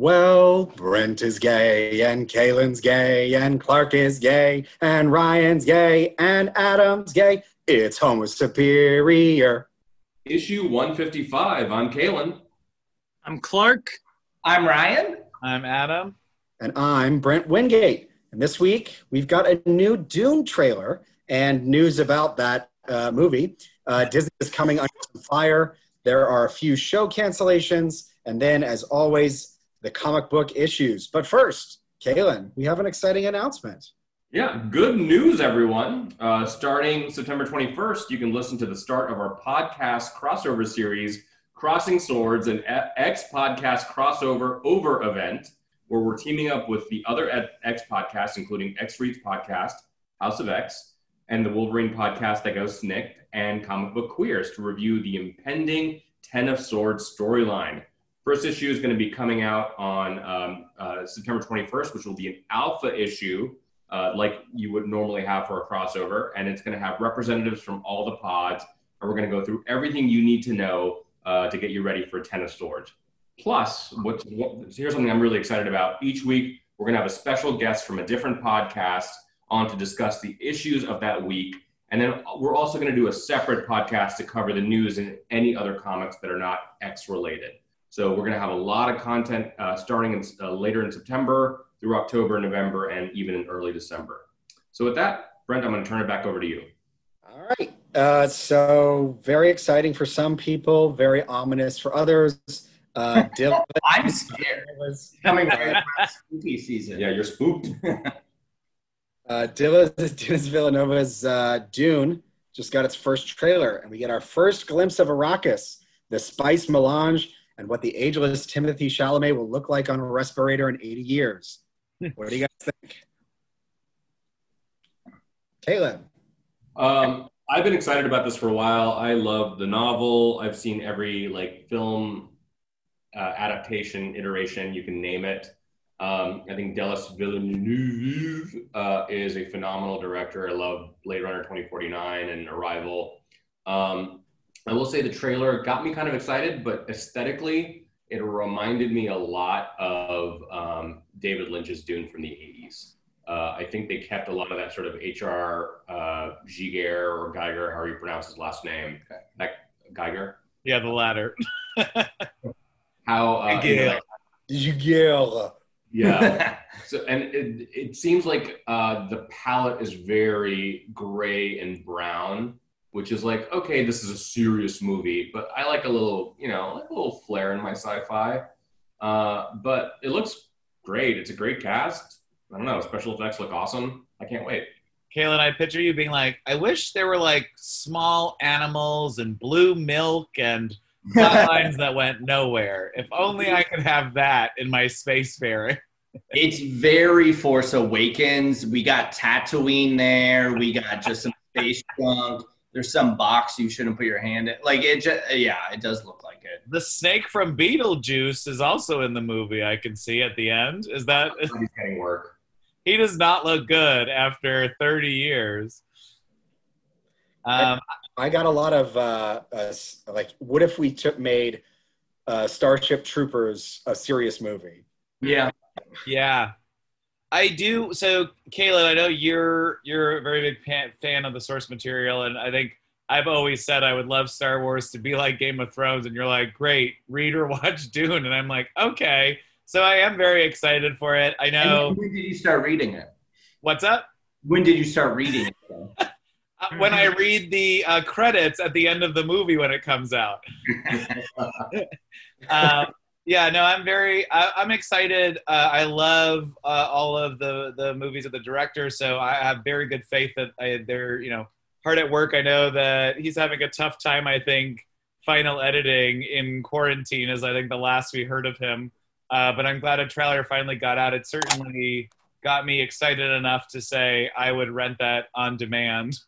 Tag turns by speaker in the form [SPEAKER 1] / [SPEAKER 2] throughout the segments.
[SPEAKER 1] Well, Brent is gay, and Kaylin's gay, and Clark is gay, and Ryan's gay, and Adam's gay. It's Homo Superior.
[SPEAKER 2] Issue 155. I'm Kaylin.
[SPEAKER 3] I'm Clark.
[SPEAKER 4] I'm Ryan.
[SPEAKER 3] I'm Adam.
[SPEAKER 1] And I'm Brent Wingate. And this week, we've got a new Dune trailer and news about that uh, movie. Uh, Disney is coming under some fire. There are a few show cancellations. And then, as always, the comic book issues. But first, Kaylin, we have an exciting announcement.
[SPEAKER 2] Yeah, good news, everyone. Uh, starting September 21st, you can listen to the start of our podcast crossover series, Crossing Swords, an X podcast crossover over event, where we're teaming up with the other X podcasts, including X Reads podcast, House of X, and the Wolverine podcast that goes snicked, and Comic Book Queers to review the impending Ten of Swords storyline. First issue is going to be coming out on um, uh, September 21st, which will be an alpha issue, uh, like you would normally have for a crossover. And it's going to have representatives from all the pods. And we're going to go through everything you need to know uh, to get you ready for Ten of. Plus, what's, what, here's something I'm really excited about. Each week, we're going to have a special guest from a different podcast on to discuss the issues of that week. And then we're also going to do a separate podcast to cover the news and any other comics that are not X related. So we're going to have a lot of content uh, starting in, uh, later in September through October, November, and even in early December. So with that, Brent, I'm going to turn it back over to you.
[SPEAKER 1] All right. Uh, so very exciting for some people, very ominous for others. Uh,
[SPEAKER 4] Dylan, I'm scared. Was, coming from spooky season.
[SPEAKER 2] Yeah, you're spooked.
[SPEAKER 1] uh, Denis Villeneuve's uh, Dune just got its first trailer, and we get our first glimpse of Arrakis, the spice melange and what the ageless Timothée Chalamet will look like on a respirator in 80 years. what do you guys think? Kaylin.
[SPEAKER 2] Um, I've been excited about this for a while. I love the novel. I've seen every like film uh, adaptation iteration you can name it. Um, I think Denis Villeneuve uh, is a phenomenal director. I love Blade Runner 2049 and Arrival. Um, I will say the trailer got me kind of excited, but aesthetically, it reminded me a lot of um, David Lynch's Dune from the 80s. Uh, I think they kept a lot of that sort of H.R. Uh, Giger or Geiger, how you pronounce his last name. That Geiger?
[SPEAKER 3] Yeah, the latter.
[SPEAKER 2] how uh,
[SPEAKER 1] Giger. Giger.
[SPEAKER 2] Yeah. so, and it, it seems like uh, the palette is very gray and brown which is like, okay, this is a serious movie, but I like a little, you know, like a little flair in my sci-fi. Uh, but it looks great. It's a great cast. I don't know. Special effects look awesome. I can't wait.
[SPEAKER 3] Kaylin, I picture you being like, I wish there were like small animals and blue milk and lines that went nowhere. If only I could have that in my space spacefaring.
[SPEAKER 4] it's very Force Awakens. We got Tatooine there. We got just some space junk there's some box you shouldn't put your hand in. Like it just, yeah, it does look like it.
[SPEAKER 3] The snake from Beetlejuice is also in the movie. I can see at the end. Is that
[SPEAKER 2] he's getting work?
[SPEAKER 3] He does not look good after 30 years.
[SPEAKER 1] Um, I got a lot of uh, uh, like, what if we took made uh, Starship Troopers a serious movie?
[SPEAKER 4] Yeah,
[SPEAKER 3] yeah. I do. So, Kayla, I know you're you're a very big fan of the source material, and I think I've always said I would love Star Wars to be like Game of Thrones, and you're like, great, read or watch Dune, and I'm like, okay. So I am very excited for it. I know.
[SPEAKER 4] when did you start reading it?
[SPEAKER 3] What's up?
[SPEAKER 4] When did you start reading it?
[SPEAKER 3] Uh, when I read the uh, credits at the end of the movie when it comes out. uh, yeah, no, I'm very, I, am excited. Uh, I love uh, all of the the movies of the director, so I have very good faith that I, they're, you know, hard at work. I know that he's having a tough time. I think final editing in quarantine is, I think, the last we heard of him. Uh, but I'm glad a trailer finally got out. It certainly got me excited enough to say I would rent that on demand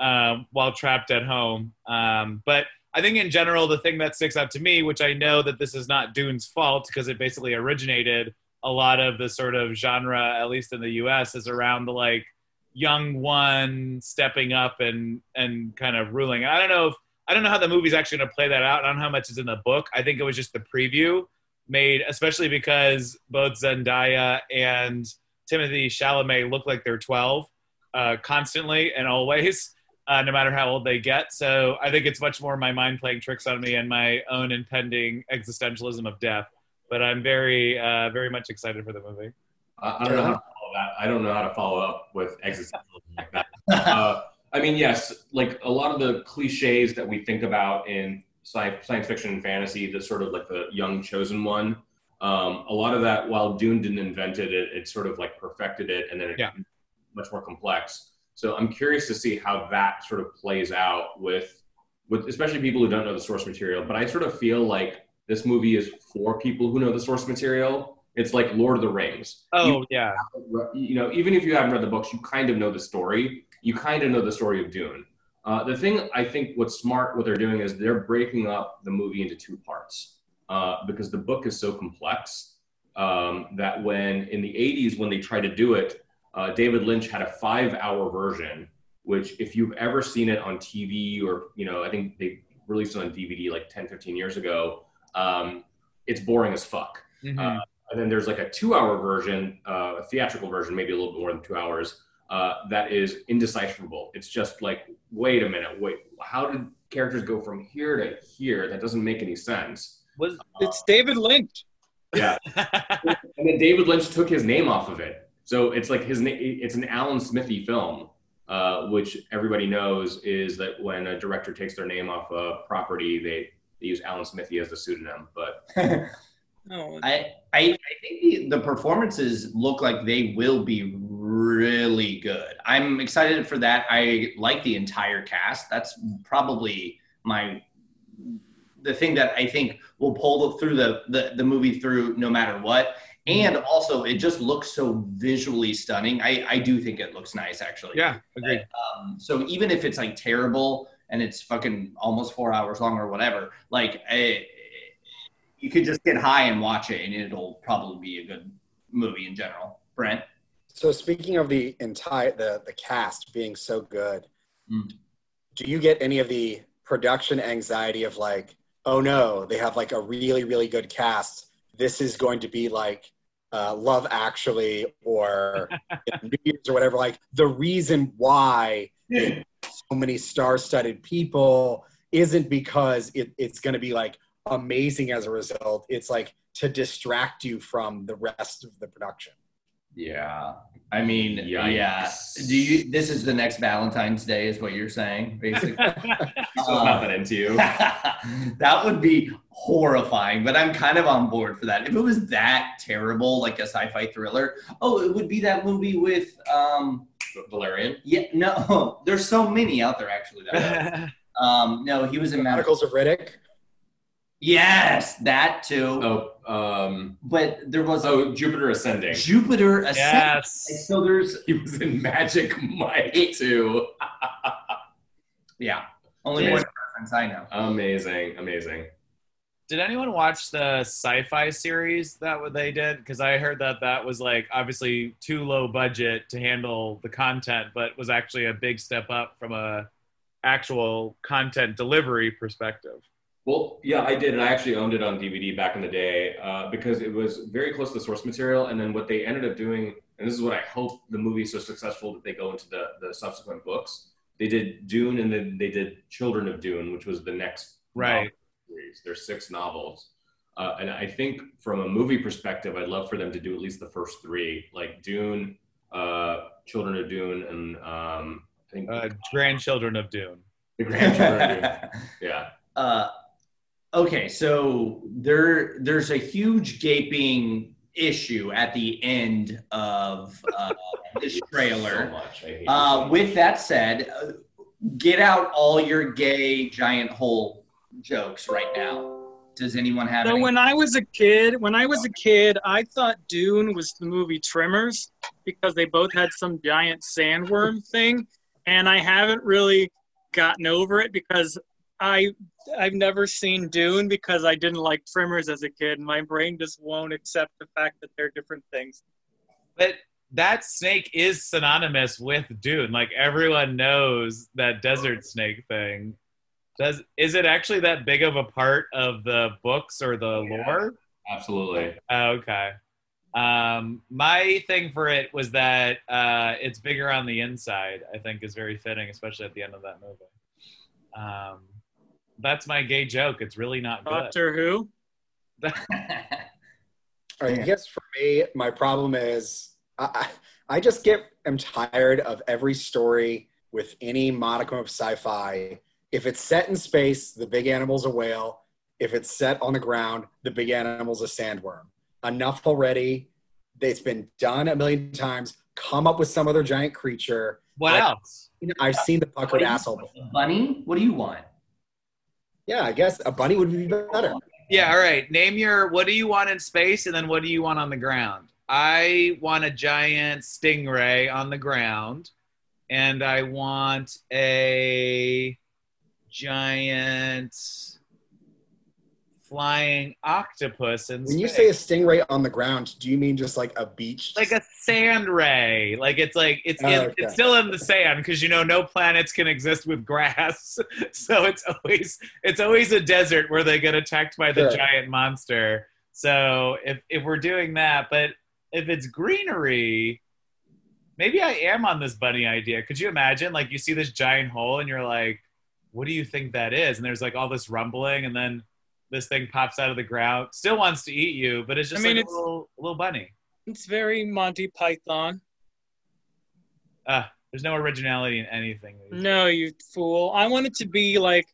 [SPEAKER 3] um, while trapped at home. Um, but I think in general, the thing that sticks out to me, which I know that this is not Dune's fault because it basically originated a lot of the sort of genre, at least in the US, is around the like young one stepping up and and kind of ruling. I don't know if I don't know how the movie's actually going to play that out. I don't know how much is in the book. I think it was just the preview. made, especially because both Zendaya and Timothée Chalamet look like they're 12 uh, constantly and always, uh, no matter how old they get. So I think it's much more my mind playing tricks on me and my own impending existentialism of death. But I'm very, uh, very much excited for the movie.
[SPEAKER 2] I, I don't know how to follow that. I don't know how to follow up with existentialism like that. uh, I mean, yes, like a lot of the cliches that we think about in science, science fiction and fantasy, the sort of like the young chosen one. Um, a lot of that, while Dune didn't invent it, it, it sort of like perfected it, and then it
[SPEAKER 3] Yeah.
[SPEAKER 2] much more complex. So I'm curious to see how that sort of plays out with, with especially people who don't know the source material. But I sort of feel like this movie is for people who know the source material. It's like Lord of the Rings.
[SPEAKER 3] Oh, yeah.
[SPEAKER 2] you know, even if you haven't read the books, you kind of know the story. You kind of know the story of Dune. Uh, the thing I think what's smart, what they're doing is they're breaking up the movie into two parts uh, because the book is so complex um, that when in the 80s, when they tried to do it, uh, David Lynch had a five hour version, which if you've ever seen it on TV or, you know, I think they released it on DVD like 10, 15 years ago, um, it's boring as fuck.
[SPEAKER 3] Mhm.
[SPEAKER 2] Uh, and then there's like a two-hour version, uh, a theatrical version, maybe a little bit more than two hours, uh, that is indecipherable. It's just like, wait a minute, wait, how did characters go from here to here? That doesn't make any sense.
[SPEAKER 3] Was
[SPEAKER 5] It's David Lynch.
[SPEAKER 2] Yeah. and then David Lynch took his name off of it, so it's like his name. It's an Alan Smithee film, uh, which everybody knows is that when a director takes their name off a property, they, they use Alan Smithee as the pseudonym. But
[SPEAKER 5] Oh,
[SPEAKER 6] I, I, I think the, the performances look like they will be really good. I'm excited for that. I like the entire cast. That's probably my the thing that I think will pull through the, the the movie through no matter what. And also, it just looks so visually stunning. I, I do think it looks nice, actually.
[SPEAKER 3] yeah, agreed.
[SPEAKER 6] Um, so even if it's like terrible and it's fucking almost four hours long or whatever, like I, you could just get high and watch it, and it'll probably be a good movie in general. Brent,
[SPEAKER 1] So speaking of the entire the the cast being so good,
[SPEAKER 6] Mm.
[SPEAKER 1] do you get any of the production anxiety of like, oh no, they have like a really really good cast. This is going to be like uh, Love Actually or New Year's or whatever. Like the reason why so many star-studded people isn't because it, it's going to be like amazing as a result. It's like to distract you from the rest of the production.
[SPEAKER 6] Yeah, I mean, yeah. Do you? This is the next Valentine's Day, is what you're saying, basically.
[SPEAKER 2] so it's not that into you.
[SPEAKER 6] that would be horrifying, but I'm kind of on board for that. If it was that terrible, like a sci-fi thriller, oh, it would be that movie with um,
[SPEAKER 2] Valerian.
[SPEAKER 6] Yeah, no, there's so many out there actually. That um, no, he was in Mad-
[SPEAKER 1] of Riddick.
[SPEAKER 6] Yes, that too.
[SPEAKER 2] Oh, um,
[SPEAKER 6] But there was a
[SPEAKER 2] oh, Jupiter Ascending.
[SPEAKER 6] Jupiter Ascending.
[SPEAKER 3] yes.
[SPEAKER 6] So there's
[SPEAKER 2] He was in Magic Mike too.
[SPEAKER 6] yeah, only
[SPEAKER 2] Yes.
[SPEAKER 6] one reference I know.
[SPEAKER 2] Amazing, amazing.
[SPEAKER 3] Did anyone watch the sci-fi series that they did? Because I heard that that was like obviously too low budget to handle the content, but was actually a big step up from a actual content delivery perspective.
[SPEAKER 2] Well, yeah, I did, and I actually owned it on DVD back in the day uh, because it was very close to the source material. And then what they ended up doing, and this is what I hope the movie is so successful that they go into the the subsequent books. They did Dune, and then they did Children of Dune, which was the next
[SPEAKER 3] Right.
[SPEAKER 2] series. There's six novels, uh, and I think from a movie perspective, I'd love for them to do at least the first three, like Dune, uh, Children of Dune, and um, I think
[SPEAKER 3] Uh, grandchildren of Dune.
[SPEAKER 2] the grandchildren. of Dune. Yeah.
[SPEAKER 6] Okay, so there there's a huge gaping issue at the end of uh, this trailer.
[SPEAKER 2] So much. I hate
[SPEAKER 6] Uh,
[SPEAKER 2] so much.
[SPEAKER 6] with that said, uh, get out all your gay giant hole jokes right now. Does anyone have
[SPEAKER 5] So
[SPEAKER 6] any?
[SPEAKER 5] when I was a kid, when I was a kid, I thought Dune was the movie Tremors because they both had some giant sandworm thing, and I haven't really gotten over it because I I've never seen Dune because I didn't like Tremors as a kid. My brain just won't accept the fact that they're different things.
[SPEAKER 3] But that snake is synonymous with Dune. Like everyone knows that desert snake thing. Does is it actually that big of a part of the books or the lore?
[SPEAKER 2] Absolutely.
[SPEAKER 3] Okay. Um, my thing for it was that uh, it's bigger on the inside. I think is very fitting, especially at the end of that movie. Um, that's my gay joke. It's really not good.
[SPEAKER 5] Doctor Who.
[SPEAKER 1] I guess for me, my problem is I, I just get am tired of every story with any modicum of sci-fi. If it's set in space, the big animal's a whale. If it's set on the ground, the big animal's a sandworm. Enough already. It's been done a million times. Come up with some other giant creature.
[SPEAKER 3] What
[SPEAKER 1] I-
[SPEAKER 3] else?
[SPEAKER 1] I've seen the puckered
[SPEAKER 4] What do you
[SPEAKER 1] asshole
[SPEAKER 4] want? Bunny? What do you want?
[SPEAKER 1] Yeah, I guess a bunny would be better.
[SPEAKER 3] Yeah, all right. Name your what do you want in space and then what do you want on the ground? I want a giant stingray on the ground and I want a giant flying octopus in
[SPEAKER 1] When you say a stingray on the ground, do you mean just like a beach?
[SPEAKER 3] like a sand ray. Like it's like it's
[SPEAKER 1] Oh,
[SPEAKER 3] in,
[SPEAKER 1] okay.
[SPEAKER 3] it's still in the sand because you know no planets can exist with grass. so it's always it's always a desert where they get attacked by the
[SPEAKER 1] Sure.
[SPEAKER 3] giant monster. So if if we're doing that, but if it's greenery, maybe I am on this bunny idea. Could you imagine like you see this giant hole and you're like, what do you think that is? And there's like all this rumbling and then this thing pops out of the ground, still wants to eat you, but it's just
[SPEAKER 5] I mean,
[SPEAKER 3] like
[SPEAKER 5] it's-
[SPEAKER 3] a little, a little bunny.
[SPEAKER 5] It's very Monty Python.
[SPEAKER 3] Ah, there's no originality in anything.
[SPEAKER 5] No, you fool. I want it to be like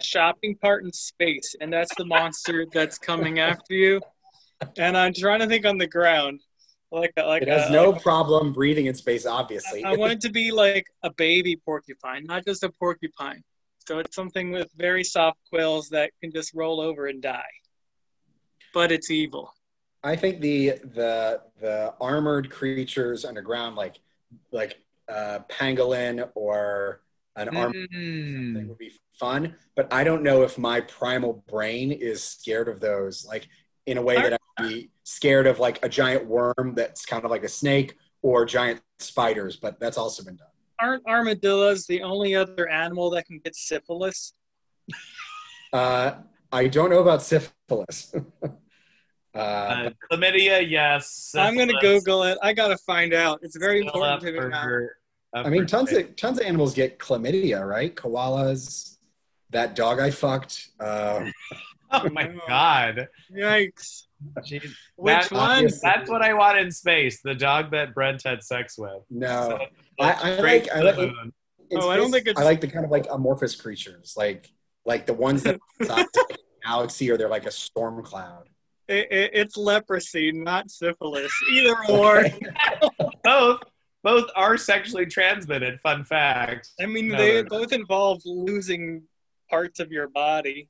[SPEAKER 5] a shopping cart in space, and that's the monster that's coming after you. And I'm trying to think on the ground, like a, like
[SPEAKER 1] it has
[SPEAKER 5] a,
[SPEAKER 1] no
[SPEAKER 5] like
[SPEAKER 1] problem breathing in space, obviously.
[SPEAKER 5] I want it to be like a baby porcupine, not just a porcupine. So it's something with very soft quills that can just roll over and die. But it's evil.
[SPEAKER 1] I think the the the armored creatures underground, like like uh, pangolin or an armored thing
[SPEAKER 3] Mm.
[SPEAKER 1] would be fun. But I don't know if my primal brain is scared of those, like in a way that I'd be scared of like a giant worm that's kind of like a snake or giant spiders. But that's also been done.
[SPEAKER 5] Aren't armadillos the only other animal that can get syphilis?
[SPEAKER 1] Uh, I don't know about syphilis. uh,
[SPEAKER 3] Uh, chlamydia, yes.
[SPEAKER 5] I'm gonna Google it. I gotta find out. It's very
[SPEAKER 3] still
[SPEAKER 5] important to me now.
[SPEAKER 1] I mean, tons
[SPEAKER 3] debate.
[SPEAKER 1] of tons of animals get chlamydia, right? Koalas. That dog I fucked. Uh,
[SPEAKER 3] Oh my god!
[SPEAKER 5] Yikes!
[SPEAKER 3] Jeez.
[SPEAKER 5] Which
[SPEAKER 3] That-
[SPEAKER 5] one?
[SPEAKER 1] obvious-
[SPEAKER 3] That's what I want in space. The dog that Brent had sex with.
[SPEAKER 1] no,
[SPEAKER 3] So,
[SPEAKER 1] I- I like- I like-
[SPEAKER 3] the moon.
[SPEAKER 1] In
[SPEAKER 5] Oh, I don't think it's-
[SPEAKER 1] I like the kind of like amorphous creatures, like like the ones that size galaxy or they're like a storm cloud.
[SPEAKER 5] It, it, it's leprosy, not syphilis. Either or.
[SPEAKER 3] both both are sexually transmitted. Fun fact.
[SPEAKER 5] I mean,
[SPEAKER 3] No,
[SPEAKER 5] they both involve losing parts of your body.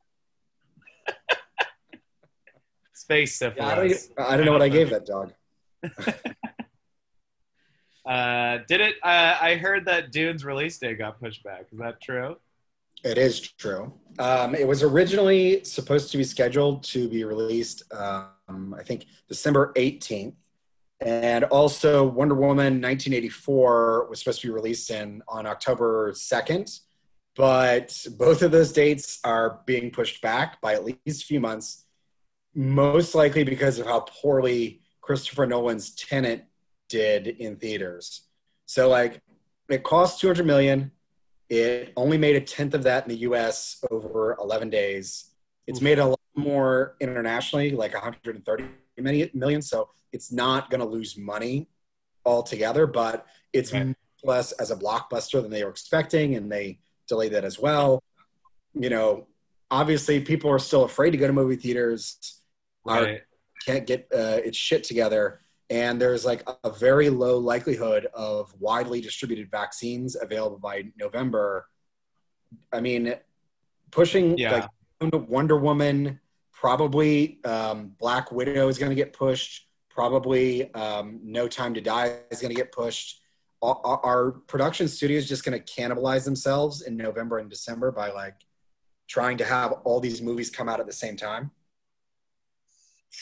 [SPEAKER 3] Space
[SPEAKER 1] Yeah, I, don't,
[SPEAKER 3] syphilis.
[SPEAKER 1] I don't know what I gave that dog.
[SPEAKER 3] Uh, did it? Uh, I heard that Dune's release date got pushed back. Is that true?
[SPEAKER 1] It is true. Um, it was originally supposed to be scheduled to be released, um, I think, December 18th. And also, Wonder Woman 1984 was supposed to be released in on October 2nd. But both of those dates are being pushed back by at least a few months, most likely because of how poorly Christopher Nolan's Tenet did in theaters. So, like, it cost 200 million. It only made a tenth of that in the US over 11 days. It's made a lot more internationally, like 130 million, million so it's not going to lose money altogether, but it's
[SPEAKER 3] Right.
[SPEAKER 1] less as a blockbuster than they were expecting, and they delayed that as well. You know, obviously, people are still afraid to go to movie theaters,
[SPEAKER 3] Right.
[SPEAKER 1] can't get uh, its shit together. And there's like a, very low likelihood of widely distributed vaccines available by November. I mean, pushing
[SPEAKER 3] Yeah.
[SPEAKER 1] like Wonder Woman, probably um, Black Widow is going to get pushed. Probably um, No Time to Die is going to get pushed. Our, our- our production studio is just going to cannibalize themselves in November and December by like trying to have all these movies come out at the same time.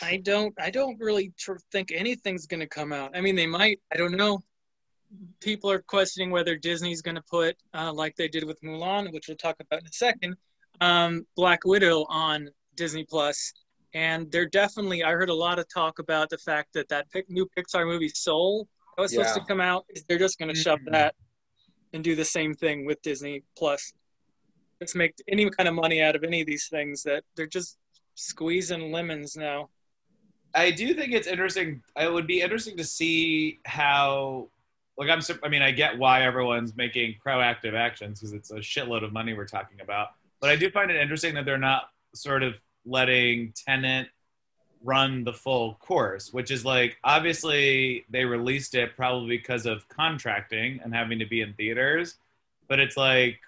[SPEAKER 5] I don't. I don't really tr- think anything's going to come out. I mean, they might. I don't know. People are questioning whether Disney's going to put, uh, like they did with Mulan, which we'll talk about in a second, um, Black Widow on Disney Plus. and they're definitely. I heard a lot of talk about the fact that that pic, new Pixar movie Soul that was supposed to come out. They're just going to shove
[SPEAKER 3] Mhm.
[SPEAKER 5] that and do the same thing with Disney Plus. Just make any kind of money out of any of these things that they're just squeezing lemons now.
[SPEAKER 3] I do think it's interesting. It would be interesting to see how, like, I'm. I mean, I get why everyone's making proactive actions because it's a shitload of money we're talking about. But I do find it interesting that they're not sort of letting Tenet run the full course, which is like obviously they released it probably because of contracting and having to be in theaters. But it's like,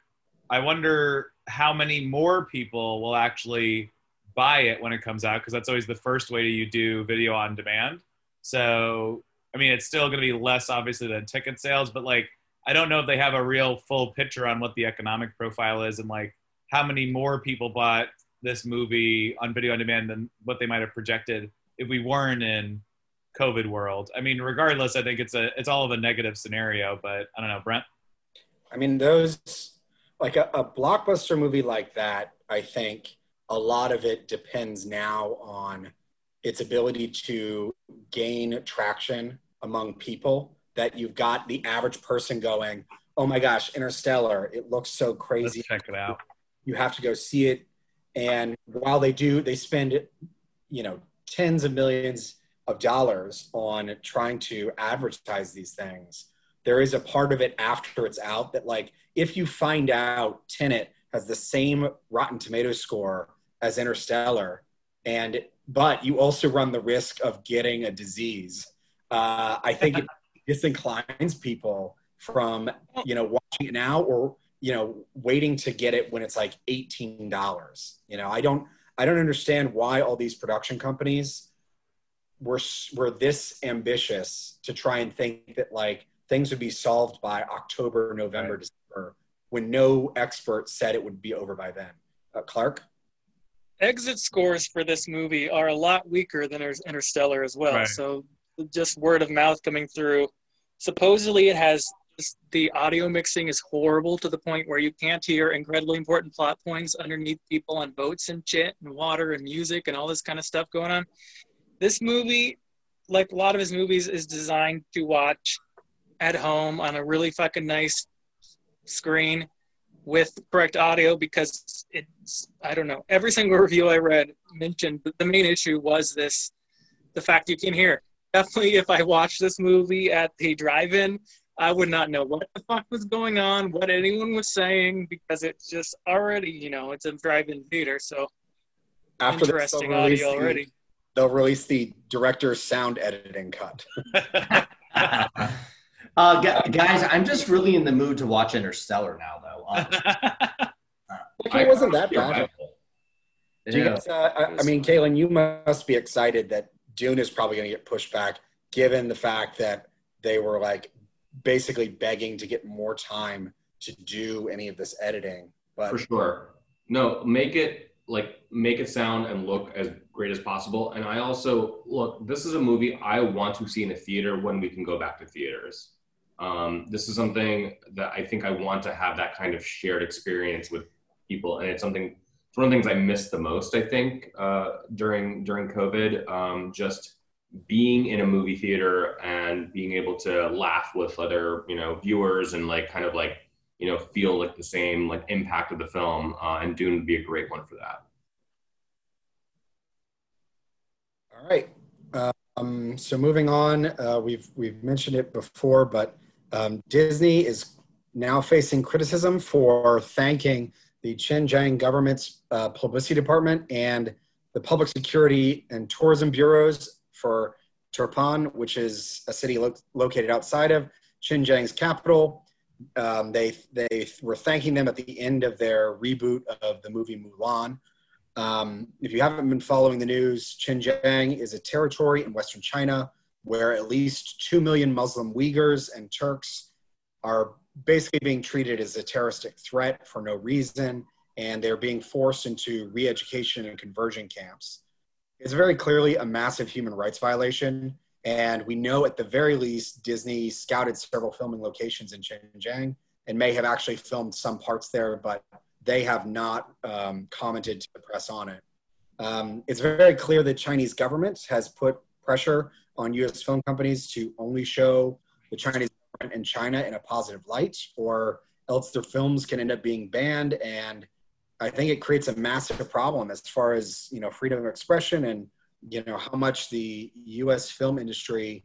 [SPEAKER 3] I wonder how many more people will actually buy it when it comes out because that's always the first way you do video on demand. So, I mean, it's still going to be less obviously than ticket sales, but like, I don't know if they have a real full picture on what the economic profile is and like how many more people bought this movie on video on demand than what they might have projected if we weren't in COVID world. I mean, regardless, I think it's a it's all of a negative scenario, but I don't know, Brent.
[SPEAKER 1] I mean, those like a, a blockbuster movie like that. I think a lot of it depends now on its ability to gain traction among people. That you've got the average person going, "Oh my gosh, Interstellar! It looks so
[SPEAKER 3] Let's
[SPEAKER 1] crazy."
[SPEAKER 3] check it out.
[SPEAKER 1] you have to go see it and while they do they spend you know tens of millions of dollars on trying to advertise these things there is a part of it after it's out that like if you find out tenet has the same rotten tomato score as interstellar. And but you also run the risk of getting a disease. Uh, i think it disinclines people from you know watching it now or you know waiting to get it when it's like $18 you know i don't i don't understand why all these production companies were were this ambitious to try and think that like things would be solved by october november
[SPEAKER 3] Right.
[SPEAKER 1] december when no expert said it would be over by then. Uh, clark
[SPEAKER 5] exit scores for this movie are a lot weaker than Inter- Interstellar as well.
[SPEAKER 3] Right.
[SPEAKER 5] So just word of mouth coming through. Supposedly, it has the audio mixing is horrible to the point where you can't hear incredibly important plot points underneath people on boats and shit and water and music and all this kind of stuff going on. This movie, like a lot of his movies, is designed to watch at home on a really fucking nice screen with correct audio because it's I don't know. Every single review I read mentioned that the main issue was this the fact you can hear. Definitely if I watched this movie at the drive-in, I would not know what the fuck was going on, what anyone was saying, because it's just already, you know, it's a drive-in theater, so
[SPEAKER 1] after this, they'll
[SPEAKER 5] interesting
[SPEAKER 1] release
[SPEAKER 5] audio
[SPEAKER 1] the-
[SPEAKER 5] already.
[SPEAKER 1] they'll release the director's sound editing cut
[SPEAKER 4] uh, guys, I'm just really in the mood to watch Interstellar now, though. honestly.
[SPEAKER 1] it wasn't that
[SPEAKER 2] You're
[SPEAKER 1] bad
[SPEAKER 2] right.
[SPEAKER 1] You
[SPEAKER 4] Yeah.
[SPEAKER 1] guys, uh, I, I mean, Kaylin, you must be excited that Dune is probably going to get pushed back, given the fact that they were like basically begging to get more time to do any of this editing. But
[SPEAKER 2] For sure. No, make it like make it sound and look as great as possible. And I also look. This is a movie I want to see in a theater when we can go back to theaters. Um, this is something that I think I want to have that kind of shared experience with people, and it's something. It's one of the things I missed the most. I think uh, during during COVID, um, just being in a movie theater and being able to laugh with other you know viewers and like kind of like you know feel like the same like impact of the film uh, and dune would be a great one for that
[SPEAKER 1] all right. Um, so moving on, uh, we've we've mentioned it before, but um, Disney is now facing criticism for thanking the Xinjiang government's uh, publicity department and the public security and tourism bureaus for Turpan, which is a city lo- located outside of Xinjiang's capital. Um, they they were thanking them at the end of their reboot of the movie Mulan. Um, if you haven't been following the news, Xinjiang is a territory in Western China where at least 2 million Muslim Uyghurs and Turks are basically being treated as a terroristic threat for no reason, and they're being forced into re education and conversion camps. It's very clearly a massive human rights violation, and we know at the very least Disney scouted several filming locations in Xinjiang and may have actually filmed some parts there, but they have not um, commented to the press on it. Um, it's very clear that Chinese government has put pressure on U.S. film companies to only show the Chinese in China in a positive light, or else their films can end up being banned. And I think it creates a massive problem as far as you know freedom of expression and you know how much the U.S. film industry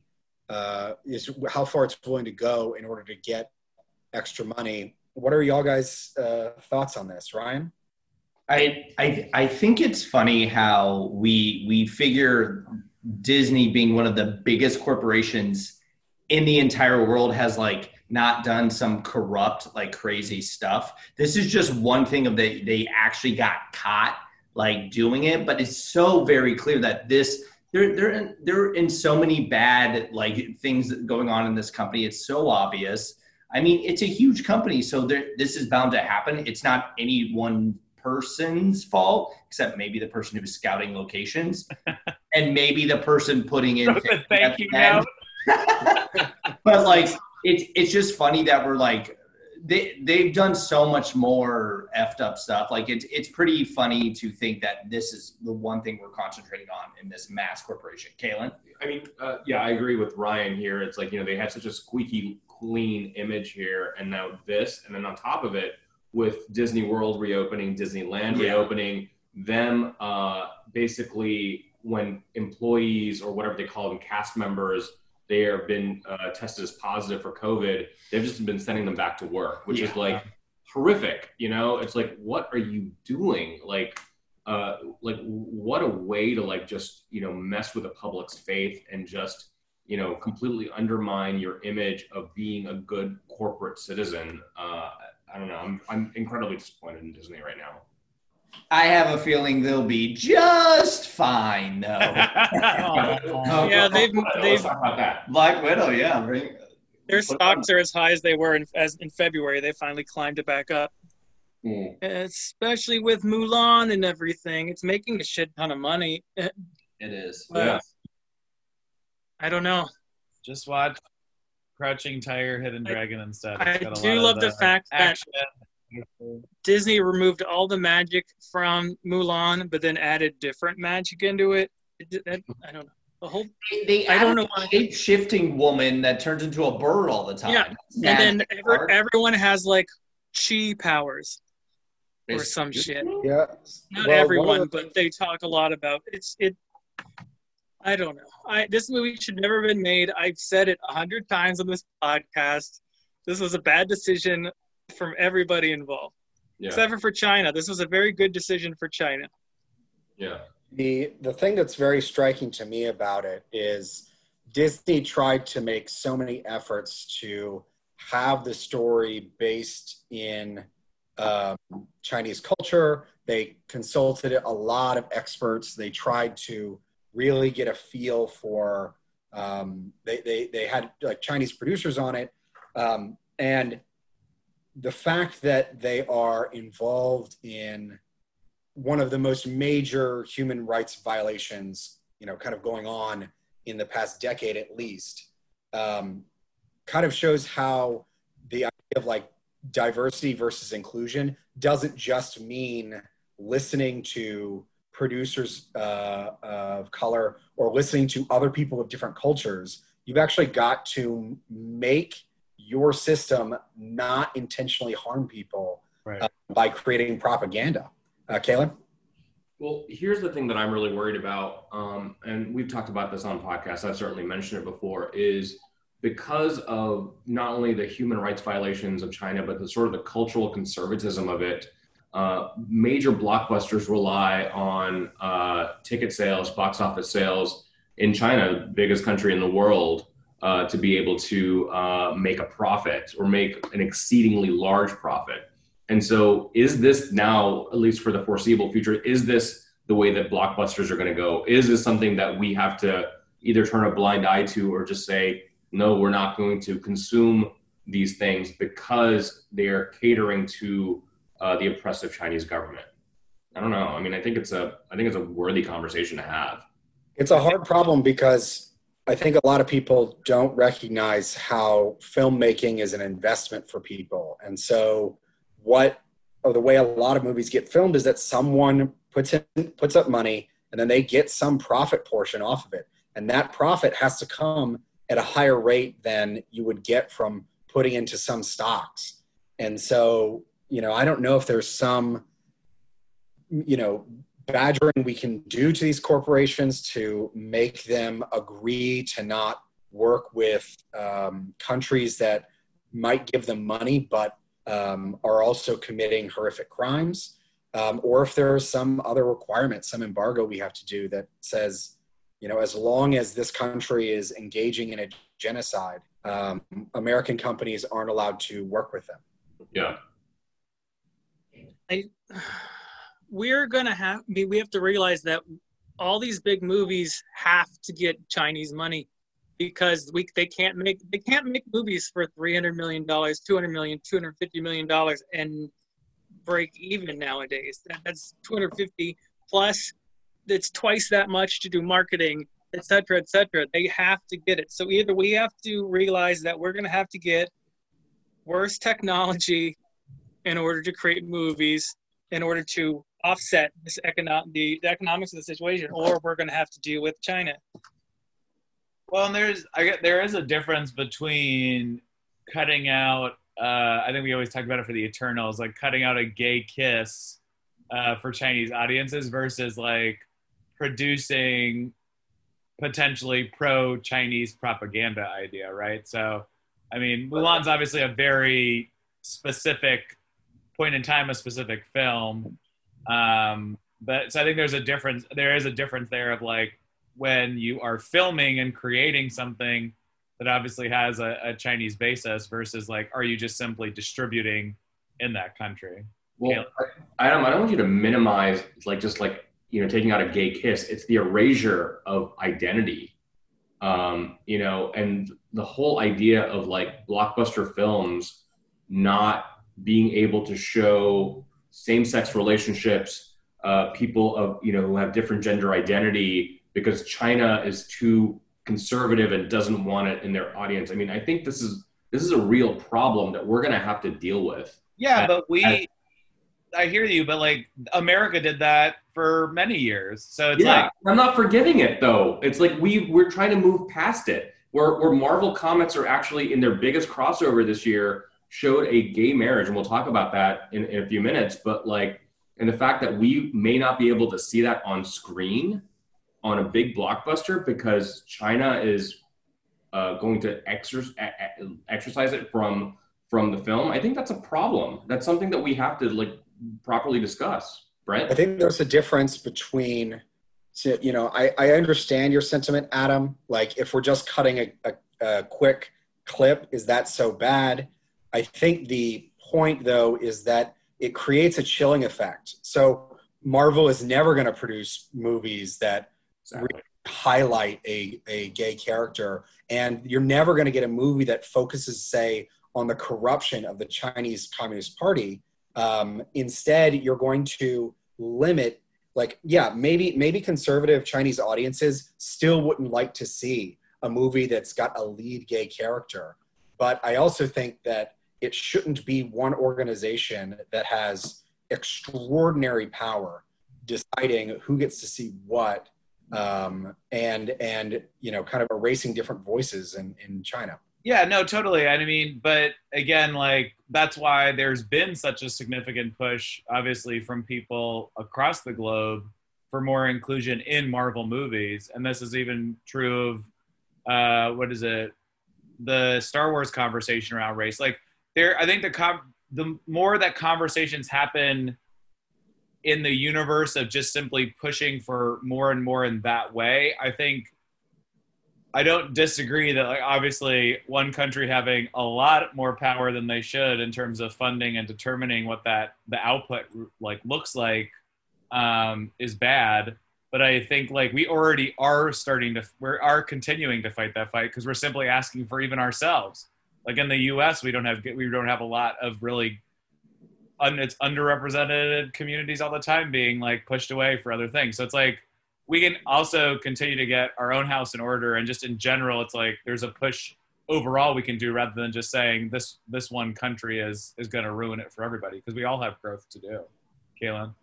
[SPEAKER 1] uh, is how far it's willing to go in order to get extra money. What are y'all guys' uh, thoughts on this, Ryan?
[SPEAKER 6] I, I I think it's funny how we we figure Disney being one of the biggest corporations in the entire world has like not done some corrupt like crazy stuff. This is just one thing of they they actually got caught like doing it, but it's so very clear that this they're they're in, they're in so many bad like things going on in this company. It's so obvious. I mean, it's a huge company, so this is bound to happen. It's not any one person's fault, except maybe the person who was scouting locations, and maybe the person putting in.
[SPEAKER 3] thank you note.
[SPEAKER 6] but like, it's it's just funny that we're like they they've done so much more effed up stuff. Like it's it's pretty funny to think that this is the one thing we're concentrating on in this mass corporation. Kaylin,
[SPEAKER 2] I mean, uh, yeah, I agree with Ryan here. It's like you know they had such a squeaky clean image here, and now this, and then on top of it, with Disney World reopening, Disneyland
[SPEAKER 6] Yeah.
[SPEAKER 2] reopening, them uh, basically when employees or whatever they call them, cast members, they have been uh, tested as positive for COVID. They've just been sending them back to work, which is like horrific. You know, it's like, what are you doing? Like, uh, like what a way to like just you know mess with the public's faith and just you know completely undermine your image of being a good corporate citizen. Uh, I don't know. I'm I'm incredibly disappointed in Disney right now.
[SPEAKER 6] I have a feeling they'll be just fine though.
[SPEAKER 5] Yeah, they've- they've-
[SPEAKER 2] talk about that.
[SPEAKER 6] Black Widow, yeah, right.
[SPEAKER 5] Their stocks are as high as they were in, as in February. They finally climbed it back up,
[SPEAKER 2] Mm.
[SPEAKER 5] especially with Mulan and everything. It's making a shit ton of money.
[SPEAKER 6] It is.
[SPEAKER 5] but
[SPEAKER 2] Yeah.
[SPEAKER 5] I don't know.
[SPEAKER 3] Just watch Crouching Tiger, Hidden
[SPEAKER 5] I-
[SPEAKER 3] Dragon and stuff.
[SPEAKER 5] I
[SPEAKER 3] It's got a
[SPEAKER 5] do love
[SPEAKER 3] of
[SPEAKER 5] the fact that. Disney removed all the magic from Mulan, but then added different magic into it. It- it- I don't know. The whole
[SPEAKER 6] They, they
[SPEAKER 5] I don't know why.
[SPEAKER 6] shape shifting woman that turns into a bird all the time.
[SPEAKER 5] Yeah, and then every, everyone has like chi powers or some shit.
[SPEAKER 1] Yeah.
[SPEAKER 5] Not
[SPEAKER 1] Well,
[SPEAKER 5] everyone,
[SPEAKER 1] the-
[SPEAKER 5] but they talk a lot about it's it. I don't know. I this movie should never have been made. I've said it a hundred times on this podcast. This was a bad decision from everybody involved,
[SPEAKER 2] Yeah.
[SPEAKER 5] except for for China. This was a very good decision for China.
[SPEAKER 2] Yeah.
[SPEAKER 1] The the thing that's very striking to me about it is Disney tried to make so many efforts to have the story based in um, Chinese culture. They consulted a lot of experts. They tried to really get a feel for. Um, they, they they had like Chinese producers on it, um, and the fact that they are involved in one of the most major human rights violations, you know, kind of going on in the past decade at least, um, kind of shows how the idea of like diversity versus inclusion doesn't just mean listening to producers uh, of color or listening to other people of different cultures. You've actually got to make your system not intentionally harm people
[SPEAKER 3] Right.
[SPEAKER 1] uh, by creating propaganda. Uh, Kaylin?
[SPEAKER 2] Well, here's the thing that I'm really worried about, um, and we've talked about this on podcasts. I've certainly mentioned it before. Is because of not only the human rights violations of China, but the sort of the cultural conservatism of it. Uh, major blockbusters rely on uh, ticket sales, box office sales in China, biggest country in the world, uh, to be able to uh, make a profit or make an exceedingly large profit. And so, is this now, at least for the foreseeable future, is this the way that blockbusters are going to go? Is this something that we have to either turn a blind eye to or just say, no, we're not going to consume these things because they are catering to uh, the oppressive Chinese government? I don't know. I mean, I think it's a, I think it's a worthy conversation to have.
[SPEAKER 1] It's a hard problem because I think a lot of people don't recognize how filmmaking is an investment for people. And so, what or the way a lot of movies get filmed is that someone puts in puts up money, and then they get some profit portion off of it, and that profit has to come at a higher rate than you would get from putting into some stocks. And so, you know, I don't know if there's some, you know, badgering we can do to these corporations to make them agree to not work with um, countries that might give them money but um, are also committing horrific crimes, um, or if there is some other requirement, some embargo we have to do that says, you know, as long as this country is engaging in a genocide, um, American companies aren't allowed to work with them.
[SPEAKER 2] Yeah.
[SPEAKER 5] I, we're gonna have I mean, we have to realize that all these big movies have to get Chinese money because we they can't make they can't make movies for 300 million dollars 200 million 250 million dollars and break even nowadays. That, that's 250 plus it's twice that much to do marketing etc etc they have to get it. So either we have to realize that we're going to have to get worse technology in order to create movies in order to offset this economic the, the economics of the situation or we're going to have to deal with china
[SPEAKER 3] Well, and there's I get there is a difference between cutting out. Uh, I think we always talk about it for the Eternals, like cutting out a gay kiss uh, for Chinese audiences versus like producing potentially pro-Chinese propaganda idea, right? So, I mean, Mulan's obviously a very specific point in time, a specific film. Um, but so I think there's a difference. There is a difference there of like when you are filming and creating something that obviously has a, a Chinese basis versus like, are you just simply distributing in that country?
[SPEAKER 2] Well, Adam, I don't want you to minimize like just like you know taking out a gay kiss. It's the erasure of identity, um, you know, and the whole idea of like blockbuster films not being able to show same-sex relationships, uh, people of you know who have different gender identity because China is too conservative and doesn't want it in their audience. I mean, I think this is this is a real problem that we're going to have to deal with.
[SPEAKER 3] Yeah,
[SPEAKER 2] As-
[SPEAKER 3] but we. I hear you, but like America did that for many years, so it's
[SPEAKER 2] yeah,
[SPEAKER 3] like
[SPEAKER 2] I'm not forgiving it though. It's like we we're trying to move past it. Where where Marvel Comics are actually in their biggest crossover this year showed a gay marriage, and we'll talk about that in, in a few minutes. But like, and the fact that we may not be able to see that on screen on a big blockbuster because China is uh, going to exer- exercise it from from the film. I think that's a problem. That's something that we have to like properly discuss. Brent.
[SPEAKER 1] I think there's a difference between, you know, I, I understand your sentiment, Adam. Like, if we're just cutting a, a, a quick clip, is that so bad? I think the point, though, is that it creates a chilling effect. So, Marvel is never going to produce movies that
[SPEAKER 2] Exactly.
[SPEAKER 1] highlight a, a gay character. And you're never going to get a movie that focuses, say, on the corruption of the Chinese Communist Party. Um, instead, you're going to limit, like, yeah, maybe maybe conservative Chinese audiences still wouldn't like to see a movie that's got a lead gay character. But I also think that it shouldn't be one organization that has extraordinary power deciding who gets to see what um, and and you know kind of erasing different voices in, in China.
[SPEAKER 3] Yeah, no, totally. I mean, but again, like that's why there's been such a significant push, obviously, from people across the globe for more inclusion in Marvel movies, and this is even true of uh, what is it, the Star Wars conversation around race. Like, there, I think the com- the more that conversations happen in the universe of just simply pushing for more and more in that way, I think I don't disagree that like obviously one country having a lot more power than they should in terms of funding and determining what that the output like looks like um, is bad. But I think like we already are starting to we are continuing to fight that fight because we're simply asking for even ourselves. Like in the U.S., we don't have we don't have a lot of really un, it's underrepresented communities all the time being like pushed away for other things. So it's like we can also continue to get our own house in order and just in general it's like there's a push overall we can do rather than just saying this this one country is is going to ruin it for everybody because we all have growth to do Kaylin.